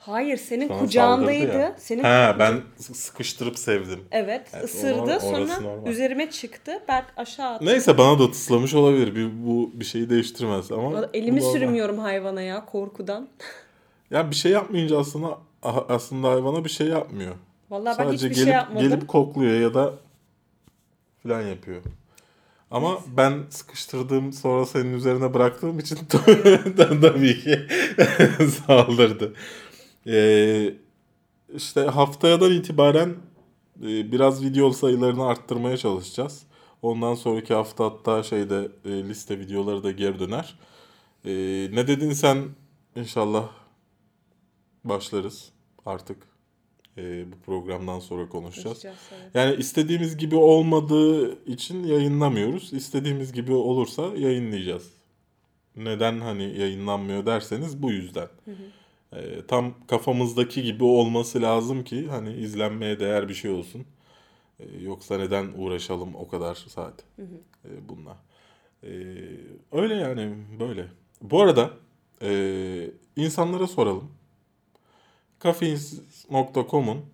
Hayır senin Sana kucağındaydı. ya. Senin Ha ben sıkıştırıp sevdim. Evet, Evet, ısırdı. o- Sonra normal. üzerime çıktı. Berk aşağı attı. Neyse bana da tıslamış olabilir. Bir, bu bir şeyi değiştirmez ama. Elimi sürmüyorum hayvana ya korkudan. Ya bir şey yapmayınca aslında aslında hayvana bir şey yapmıyor. Vallahi ben Sadece hiçbir gelip şey yapmadım. gelip kokluyor ya da filan yapıyor. Ama ben sıkıştırdığım sonra senin üzerine bıraktığım için tabii ki saldırdı. Ee, işte haftayadan itibaren e, biraz video sayılarını arttırmaya çalışacağız. Ondan sonraki hafta hatta şeyde e, liste videoları da geri döner. Ee, ne dedin sen inşallah başlarız artık. Ee, bu programdan sonra konuşacağız. Evet. Yani istediğimiz gibi olmadığı için yayınlamıyoruz. İstediğimiz gibi olursa yayınlayacağız. Neden hani yayınlanmıyor derseniz bu yüzden. Ee, tam kafamızdaki gibi olması lazım ki hani izlenmeye değer bir şey olsun. E, yoksa neden uğraşalım o kadar saat e, bununla. E, öyle yani böyle. Bu arada e, insanlara soralım. Kafeinsiz.com'un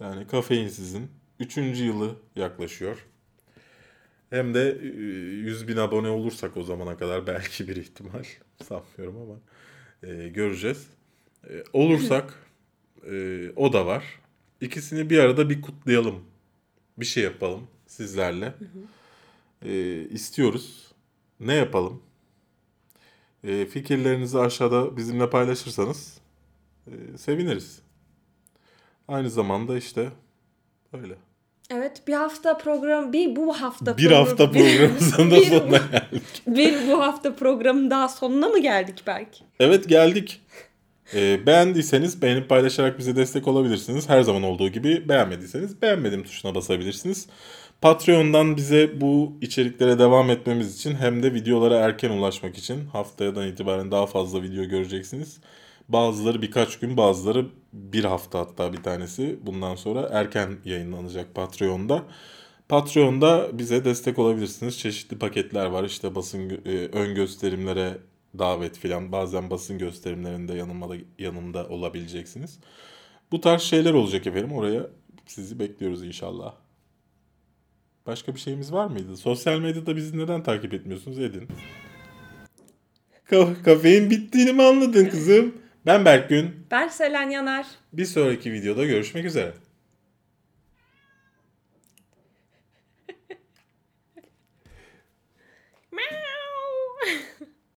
yani kafeinsizin 3. yılı yaklaşıyor. Hem de e, 100 bin abone olursak o zamana kadar belki bir ihtimal sanmıyorum ama e, göreceğiz. E, olursak e, o da var. İkisini bir arada bir kutlayalım. Bir şey yapalım sizlerle. E, istiyoruz. Ne yapalım? E, fikirlerinizi aşağıda bizimle paylaşırsanız e, seviniriz. Aynı zamanda işte öyle. Evet bir hafta program bir bu hafta Bir hafta programımızın da sonuna geldik. bir bu hafta programın daha sonuna mı geldik belki? Evet geldik. Ee, beğendiyseniz beğenip paylaşarak bize destek olabilirsiniz. Her zaman olduğu gibi beğenmediyseniz beğenmedim tuşuna basabilirsiniz. Patreon'dan bize bu içeriklere devam etmemiz için hem de videolara erken ulaşmak için haftayadan itibaren daha fazla video göreceksiniz. Bazıları birkaç gün bazıları bir hafta hatta bir tanesi bundan sonra erken yayınlanacak Patreon'da. Patreon'da bize destek olabilirsiniz. Çeşitli paketler var. İşte basın e, ön gösterimlere davet filan. Bazen basın gösterimlerinde yanımda yanımda olabileceksiniz. Bu tarz şeyler olacak efendim. Oraya sizi bekliyoruz inşallah. Başka bir şeyimiz var mıydı? Sosyal medyada bizi neden takip etmiyorsunuz? Edin. Ka- kafein bittiğini mi anladın kızım? Ben Berkgün. Ben Selen Yanar. Bir sonraki videoda görüşmek üzere.